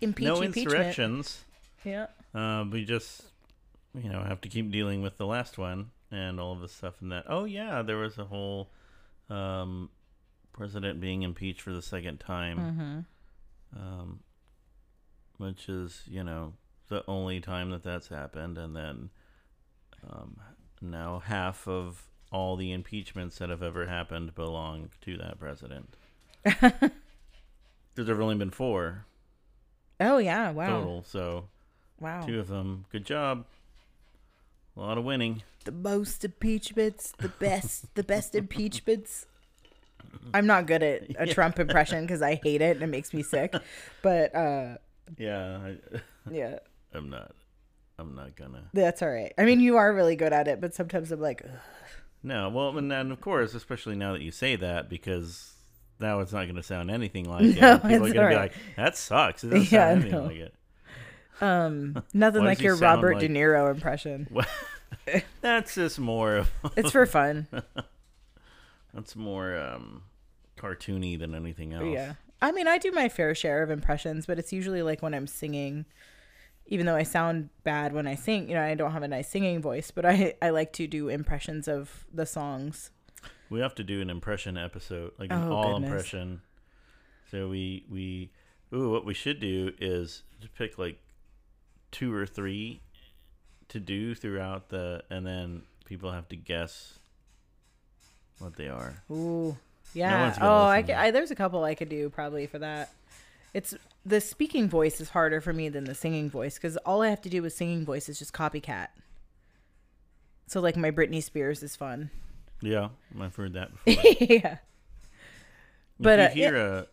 Impeach, no insurrections. Yeah. Uh, we just, you know, have to keep dealing with the last one and all of the stuff in that. Oh yeah, there was a whole um, president being impeached for the second time, Mm-hmm. um, which is you know the only time that that's happened, and then um, now half of all the impeachments that have ever happened belong to that president. Because there have only been four. Oh yeah! Wow! total, so Wow! Two of them. Good job. A lot of winning. The most impeachments, the best, the best impeachments. I'm not good at a Trump impression because I hate it and it makes me sick. But uh, Yeah, I, yeah, I'm not. I'm not gonna. that's all right. I mean, you are really good at it, but sometimes I'm like, Ugh. No, well, and then of course, especially now that you say that, because now it's not going to sound anything like it. No, and People are going to be like, "That sucks." It doesn't Yeah, I sound anything know. like it. Um, nothing like your Robert like- De Niro impression. That's just more. Of, It's for fun. that's more um, cartoony than anything else. Yeah. I mean, I do my fair share of impressions, but it's usually like when I'm singing, even though I sound bad when I sing, you know, I don't have a nice singing voice, but I, I like to do impressions of the songs. We have to do an impression episode, like an Oh, all goodness. impression. So we we ooh, what we should do is to pick like two or three to do throughout the, and then people have to guess what they are. Ooh. Yeah. gonna oh, I, I there's a couple I could do probably for that. It's the speaking voice is harder for me than the singing voice because all I have to do with singing voice is just copycat. So like my Britney Spears is fun. Yeah, I've heard that before. yeah. But, if uh, you hear a,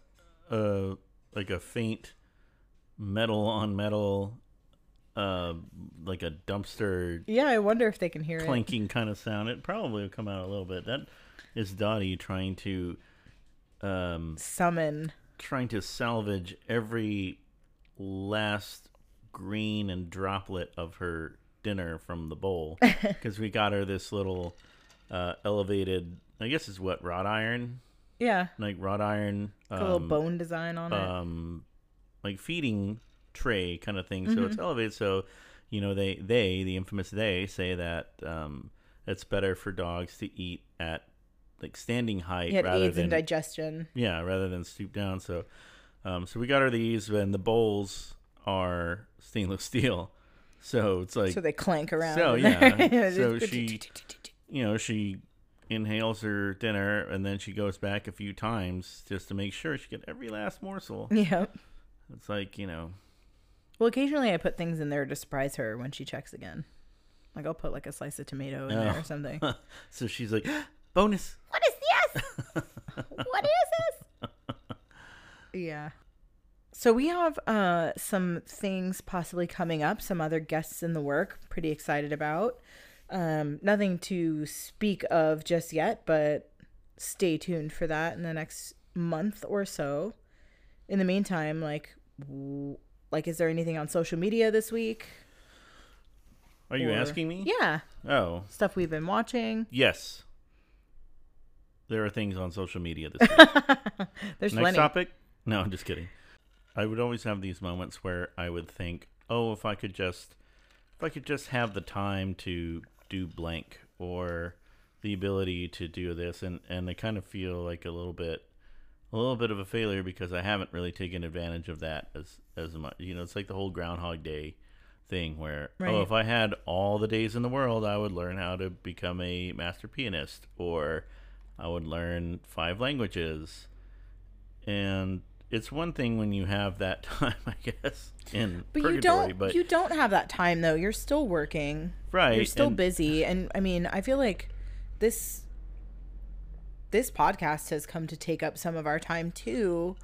a like a faint metal on metal, uh, like a dumpster Yeah, I wonder if they can hear it. clanking kind of sound, it probably will come out a little bit. That is Dottie trying to um Summon. trying to salvage every last green and droplet of her dinner from the bowl because we got her this little uh elevated I guess it's what wrought iron Yeah. like wrought iron Like a little um, bone design on it. um like feeding tray kind of thing so Mm-hmm. it's elevated so you know they they the infamous they say that um it's better for dogs to eat at like standing height it rather aids than in digestion. yeah rather than stoop down so um so we got her these and the bowls are stainless steel so it's like so they clank around. so, yeah. So she- you know she inhales her dinner and then she goes back a few times just to make sure she get every last morsel Yeah. it's like you know Well, occasionally I put things in there to surprise her when she checks again. Like I'll put like a slice of tomato in there Oh. or something. so she's like bonus what is this? what is this? yeah. So we have uh some things possibly coming up, some other guests in the work, pretty excited about. Um nothing to speak of just yet, but stay tuned for that in the next month or so. In the meantime, like w- like is there anything on social media this week? are you Or- asking me Yeah, oh stuff we've been watching. yes there are things on social media this week. There's Next plenty. topic? No, I'm just kidding. I would always have these moments where I would think, "Oh, if I could just if I could just have the time to do blank or the ability to do this and and I kind of feel like a little bit a little bit of a failure because I haven't really taken advantage of that as as much. You know, it's like the whole groundhog day thing where oh, Right. oh, if I had all the days in the world, I would learn how to become a master pianist or I would learn five languages. And it's one thing when you have that time, I guess, in But purgatory, you don't but you don't have that time though. You're still working. right, You're still and- busy and I mean, I feel like this this podcast has come to take up some of our time too,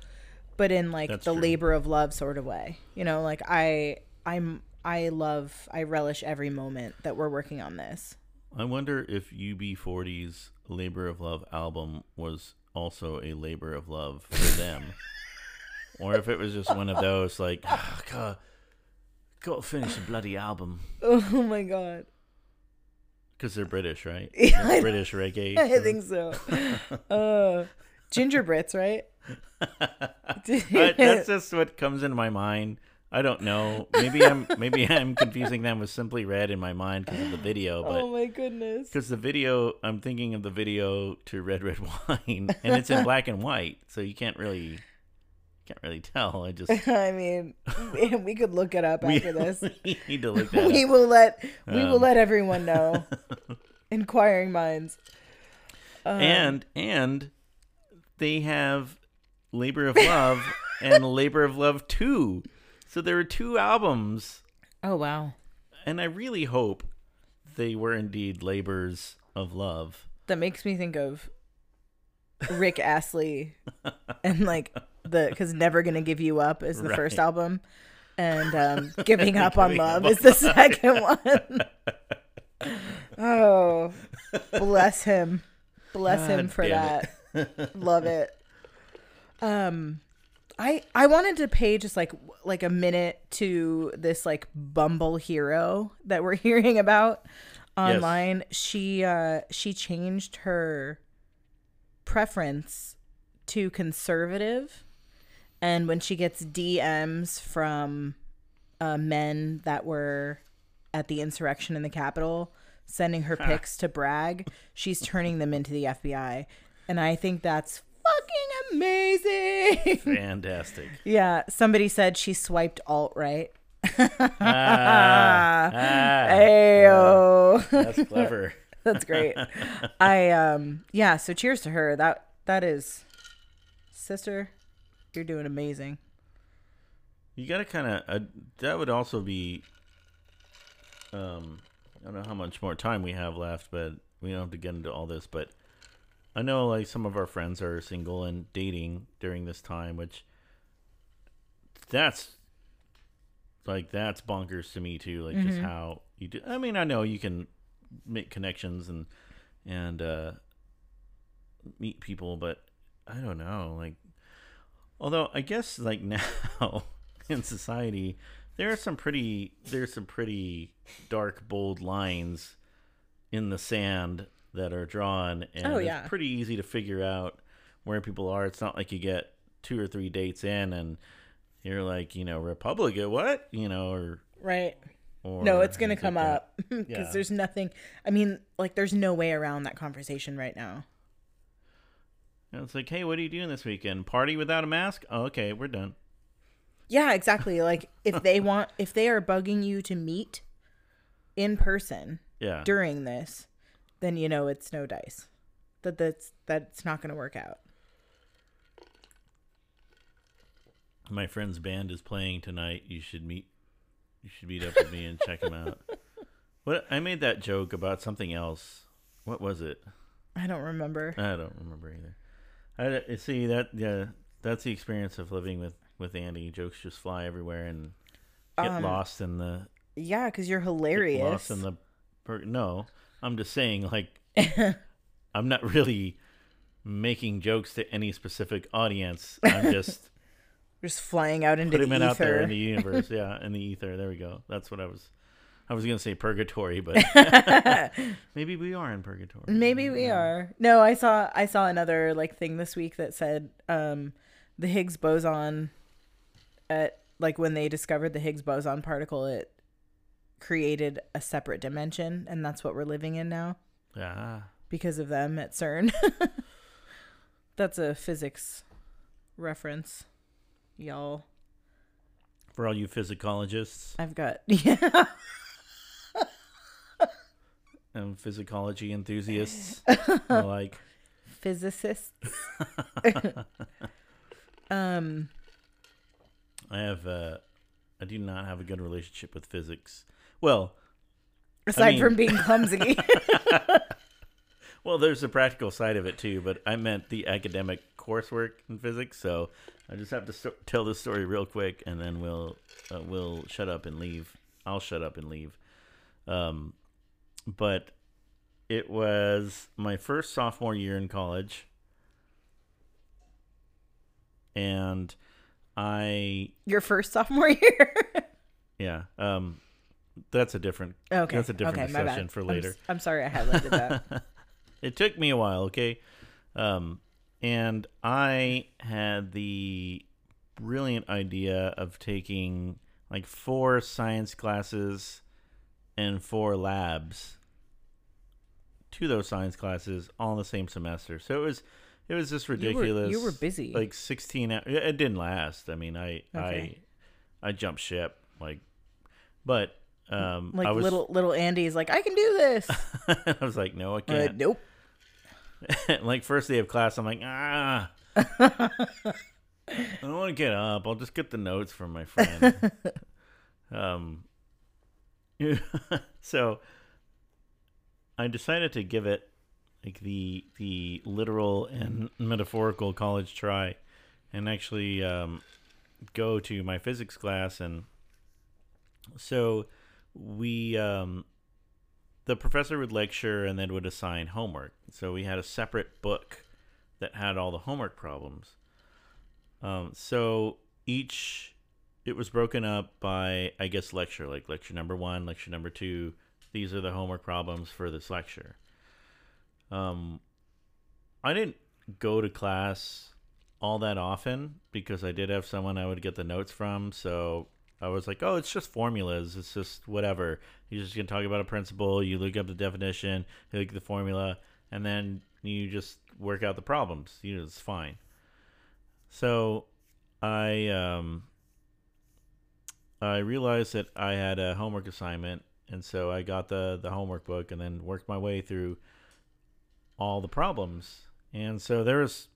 but in like That's the true. labor of love sort of way. You know, like I I'm I love I relish every moment that we're working on this. I wonder if UB40's Labor of Love album was also a labor of love for them. or if it was just one of those like, "Ah, God, gotta finish the bloody album. Oh my god. Because they're British, right? Yeah, British reggae. I think so. Uh Ginger Brits, right? I- that's just what comes into my mind. I don't know. Maybe I'm maybe I'm confusing them with Simply Red in my mind because of the video, but oh my goodness. because the video, I'm thinking of the video to Red Red Wine, and it's in black and white, so you can't really can't really tell. I just I mean, we could look it up we, after this. we need to look that we up. will let we will Um, let everyone know. Inquiring minds. Uh, and and they have Labor of Love and Labor of Love Two, so there are two albums, oh wow, and I really hope they were indeed labors of love. that makes me think of Rick Astley and like the because never gonna give you up is the first album, and um, giving up on love Up is the second one. oh, bless him, bless him for that. Love it. Um, I I wanted to pay just like like a minute to this like Bumble hero that we're hearing about online. She uh she changed her preference to conservative, and when she gets DMs from uh, men that were at the insurrection in the Capitol, sending her pics to brag, she's turning them into the FBI, and I think that's fucking amazing. Fantastic. yeah, somebody said she swiped alt right. Ah, ah, Ayo. that's clever. That's great. I um yeah, so cheers to her. That that is sister, you're doing amazing. You gotta kind of. Uh, that would also be. Um, I don't know how much more time we have left, but we don't have to get into all this. But I know, like, some of our friends are single and dating during this time, which that's like that's bonkers to me too. Like, just how you do. I mean, I know you can make connections and and uh, meet people, but I don't know, like. Although I guess like now in society, there are some pretty there's some pretty dark, bold lines in the sand that are drawn, and Oh, yeah. it's pretty easy to figure out where people are. It's not like you get two or three dates in and you're like, you know, Republican, what, you know, or Right. or No, it's going to come like up because Yeah. there's nothing I mean, like there's no way around that conversation right now. And it's like, hey, what are you doing this weekend? Party without a mask? Oh, okay, we're done. Yeah, exactly. Like if they want if they are bugging you to meet in person Yeah. during this, then you know it's no dice. That that's that's not going to work out. My friend's band is playing tonight. You should meet. You should meet up with me and check them out. What I made that joke about something else. What was it? I don't remember. I don't remember either. I see that. Yeah, that's the experience of living with with Andy. Jokes just fly everywhere and get Um, lost in the Yeah, cuz you're hilarious. lost in the. Per- no, I'm just saying. Like, I'm not really making jokes to any specific audience. I'm just just flying out into putting the ether. out there in the universe. Yeah, in the ether. There we go. That's what I was. I was gonna say purgatory, but maybe we are in purgatory. Maybe we are. No, I saw I saw another like thing this week that said um the Higgs boson at like when they discovered the Higgs boson particle it created a separate dimension and that's what we're living in now Yeah. because of them at CERN. that's a physics reference. Y'all. For all you physicologists I've got yeah. And physicology enthusiasts, like physicists. um I have. Uh, I do not have a good relationship with physics. Well, aside mean- from being clumsy. well, there's the practical side of it too, but I meant the academic coursework in physics. So I just have to tell this story real quick, and then we'll uh, we'll shut up and leave. I'll shut up and leave. Um, but it was my first sophomore year in college, and I Your first sophomore year. yeah um, that's a different okay. that's a different okay, discussion for I'm later. s- I'm, sorry I highlighted that. it took me a while, okay? Um, and I had the brilliant idea of taking like four science classes and four labs to those science classes all in the same semester. So it was it was just You were- ridiculous. you were busy. Like 16 hou- it didn't last. I mean, I Okay. I I jumped ship like but um like I was little little Andy's like, I can do this. I was like, no, I Uh, can't. nope. like first day of class, I'm like, ah, I don't want to get up. I'll just get the notes from my friend. um, so I decided to give it like the the literal and metaphorical college try, and actually um, go to my physics class, and so we um, the professor would lecture and then would assign homework. So we had a separate book that had all the homework problems. Um, so each it was broken up by I guess lecture, like lecture number one, lecture number two. These are the homework problems for this lecture. Um, I didn't go to class all that often because I did have someone I would get the notes from. So I was like, oh, it's just formulas. It's just whatever. You're just gonna talk about a principle. You look up the definition, you look at the formula, and then you just work out the problems. You know, it's fine. So I um I realized that I had a homework assignment, and so I got the the homework book and then worked my way through all the problems. And so there was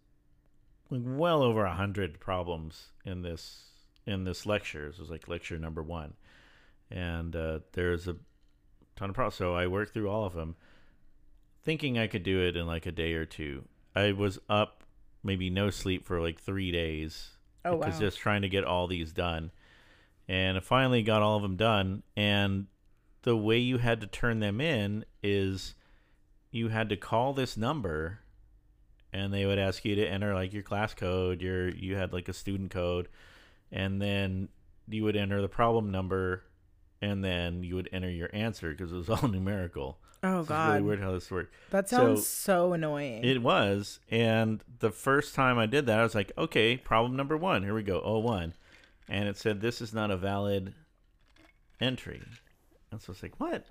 like well over a hundred problems in this in this lecture. This was like lecture number one, and uh, there's a ton of problems. So I worked through all of them, thinking I could do it in like a day or two. I was up, maybe no sleep for like three days. Oh, because wow. just trying to get all these done, and I finally got all of them done. And the way you had to turn them in is you had to call this number and they would ask you to enter like your class code your you had like a student code and then you would enter the problem number and then you would enter your answer because it was all numerical. Oh It's God, really weird how this worked. That So, sounds so, annoying. it was and the first time i did that i was like okay problem number one here we go oh one and it said this is not a valid entry and so it's like what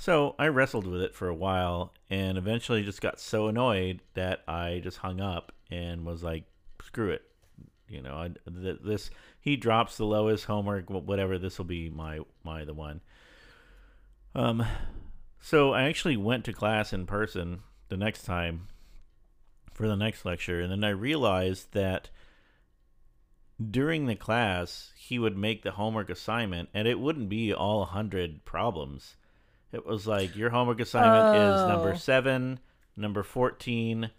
so I wrestled with it for a while and eventually just got so annoyed that I just hung up and was like, screw it. You know, I, th- this he drops the lowest homework, whatever. This will be my my the one. Um, so I actually went to class in person the next time for the next lecture, and then I realized that during the class he would make the homework assignment, and it wouldn't be all hundred problems. It was like your homework assignment is number Oh. seven, number 14,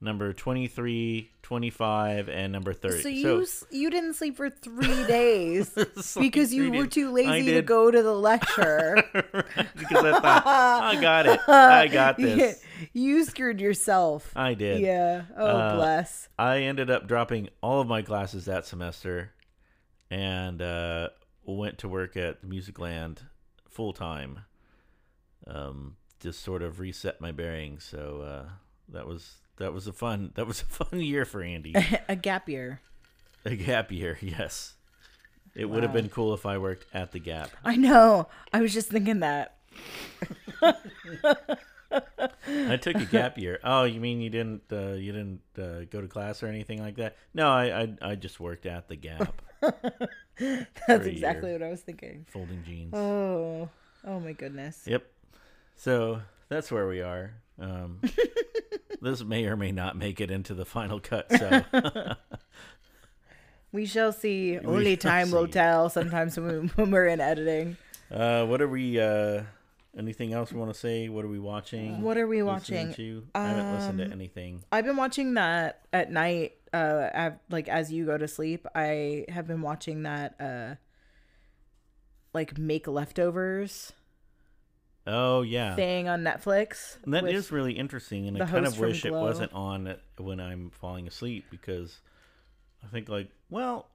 number 23, 25, and number 30. so you s you didn't sleep for three days like because you were days. too lazy to go to the lecture. because I thought, I got it. I got this. You screwed yourself. I did. Yeah. Oh Uh, bless. I ended up dropping all of my classes that semester and uh, went to work at the Music Land full time. Um, just sort of reset my bearings. So uh, that was that was a fun that was a fun year for Andy. a gap year. a gap year, yes. It would have been cool if I worked at the Gap. I know. I was just thinking that. I took a gap year. Oh, you mean you didn't uh, you didn't uh, go to class or anything like that? No, I I, I just worked at the Gap, That's exactly year. what I was thinking. folding jeans. Oh, oh my goodness. Yep. So that's where we are. Um, this may or may not make it into the final cut. So We shall see. We Only shall time will tell. Sometimes when, we, when we're in editing. uh, what are we? Uh, anything else we want to say? What are we watching? What are we listening watching? To? I haven't listened to Um, anything. I've been watching that at night. Uh, like as you go to sleep, I have been watching that. Uh, like make leftovers Oh yeah. thing on Netflix. And that with- is really interesting, and the I kind host of from wish it Glow. wasn't on when I'm falling asleep because I think like, well,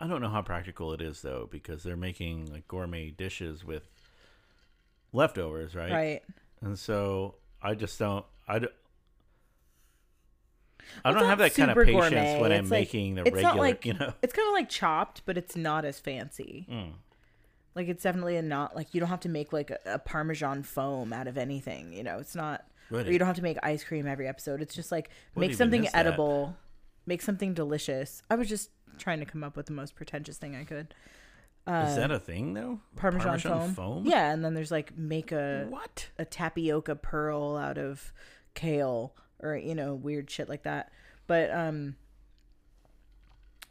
I don't know how practical it is though because they're making like gourmet dishes with leftovers, right? right. And so I just don't. I don't. I Well, don't have that kind of patience gourmet. when I'm like- making the it's regular, not like you know. it's kind of like chopped, but it's not as fancy. Mm. Like it's definitely a not like you don't have to make like a, a parmesan foam out of anything. You know, it's not. What Or you don't have to make ice cream every episode. It's just like make something is that? edible, make something delicious. I was just trying to come up with the most pretentious thing I could. Is that a thing though? uh, Parmesan, foam. Yeah, and then there's like make a What? a tapioca pearl out of kale or you know weird shit like that. But um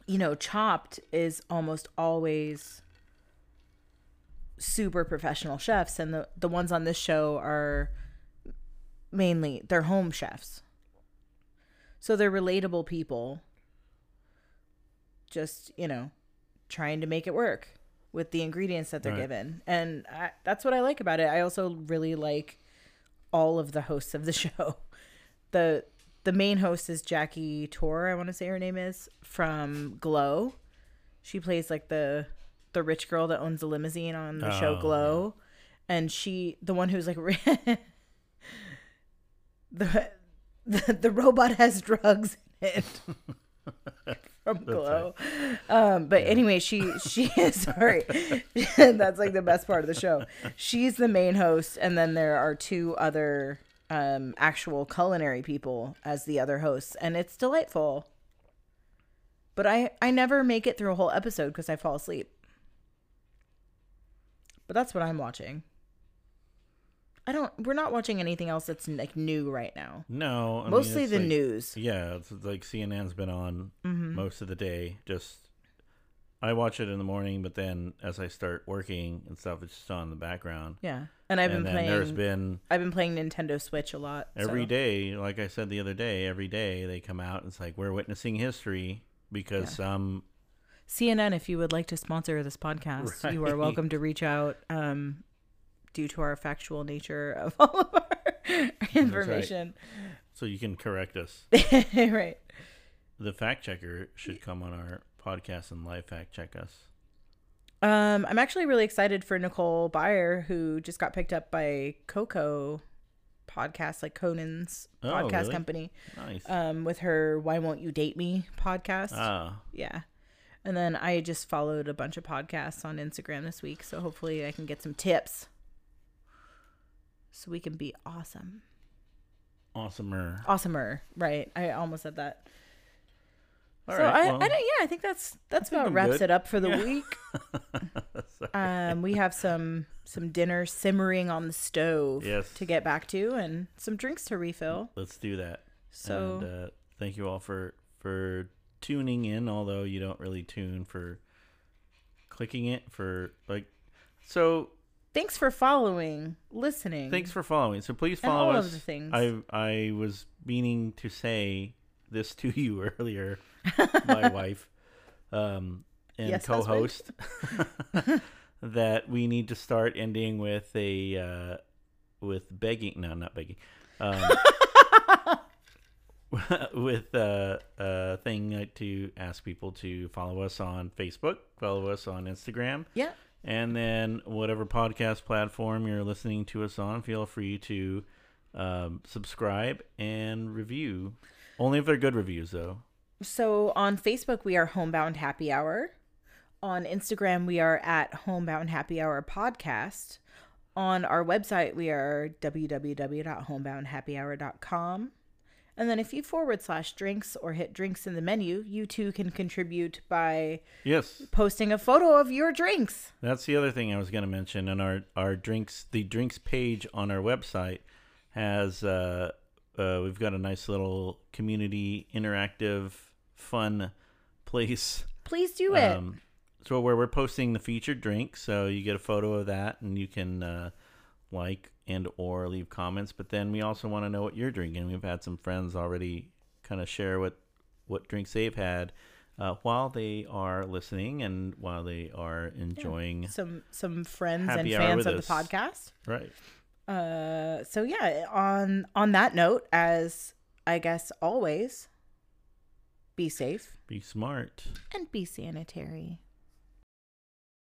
you know, chopped is almost always super professional chefs and the the ones on this show are mainly they're home chefs. So they're relatable people. Just, you know, trying to make it work with the ingredients that they're Right. given. And I, that's what I like about it. I also really like all of the hosts of the show. The the main host is Jackie Tor, I want to say her name is, from Glow. She plays like the the rich girl that owns a limousine on the show Oh, Glow. And she the one who's like the, the the robot has drugs in it from Glow. Um, but anyway, she she is sorry. That's like the best part of the show. She's the main host, and then there are two other um, actual culinary people as the other hosts, and it's delightful. But I I never make it through a whole episode because I fall asleep. But that's what I'm watching. I don't. We're not watching anything else that's like new right now. No, I Mostly it's the like- news. Yeah, it's like CNN's been on Mm-hmm. most of the day. Just I watch it in the morning, but then as I start working and stuff, it's just on in the background. Yeah, and I've and been then there's playing. been I've been playing Nintendo Switch a lot every so- day, like I said the other day, every day they come out and it's like we're witnessing history because some CNN, if you would like to sponsor this podcast, you are welcome to reach out. Um, due to our factual nature of all of our information, so you can correct us. right? The fact checker should come on our podcast and live fact check us. Um, I'm actually really excited for Nicole Byer, who just got picked up by Coco podcast, like Conan's Oh, podcast really? company, Nice. um, with her "Why Won't You Date Me" podcast. ah, Yeah. And then I just followed a bunch of podcasts on Instagram this week, so hopefully I can get some tips. So we can be awesome. awesomer. Awesomer, right. I almost said that. All so right, I, well, I don't yeah, I think that's that's think about wraps good. it up for the Yeah. week. Um we have some some dinner simmering on the stove Yes. to get back to and some drinks to refill. Let's do that. So and, uh, thank you all for for tuning in although you don't really tune for clicking it for like so thanks for following, listening. thanks for following so please follow all of us the things. i i was meaning to say this to you earlier my wife um and Yes, co-host that we need to start ending with a uh with begging no not begging um with uh, a thing uh, to ask people to follow us on Facebook, follow us on Instagram, Yeah. And then whatever podcast platform you're listening to us on, feel free to um, subscribe and review. Only if they're good reviews, though. So on Facebook, we are Homebound Happy Hour. On Instagram, we are at Homebound Happy Hour Podcast. On our website, we are www.homeboundhappyhour.com. And then if you forward slash drinks or hit drinks in the menu, you too can contribute by Yes, posting a photo of your drinks. that's the other thing I was going to mention. And our our drinks, the drinks page on our website has uh, uh, we've got a nice little community interactive fun place Please do it. Um, so where we're posting the featured drink, so you get a photo of that, and you can uh, like and or leave comments. But then we also want to know what you're drinking. We've had some friends already kind of share what what drinks they've had uh, while they are listening and while they are enjoying. some some friends and fans of us. the podcast. Right. Uh, so yeah, on on that note, as I guess always, be safe Be smart. and be sanitary.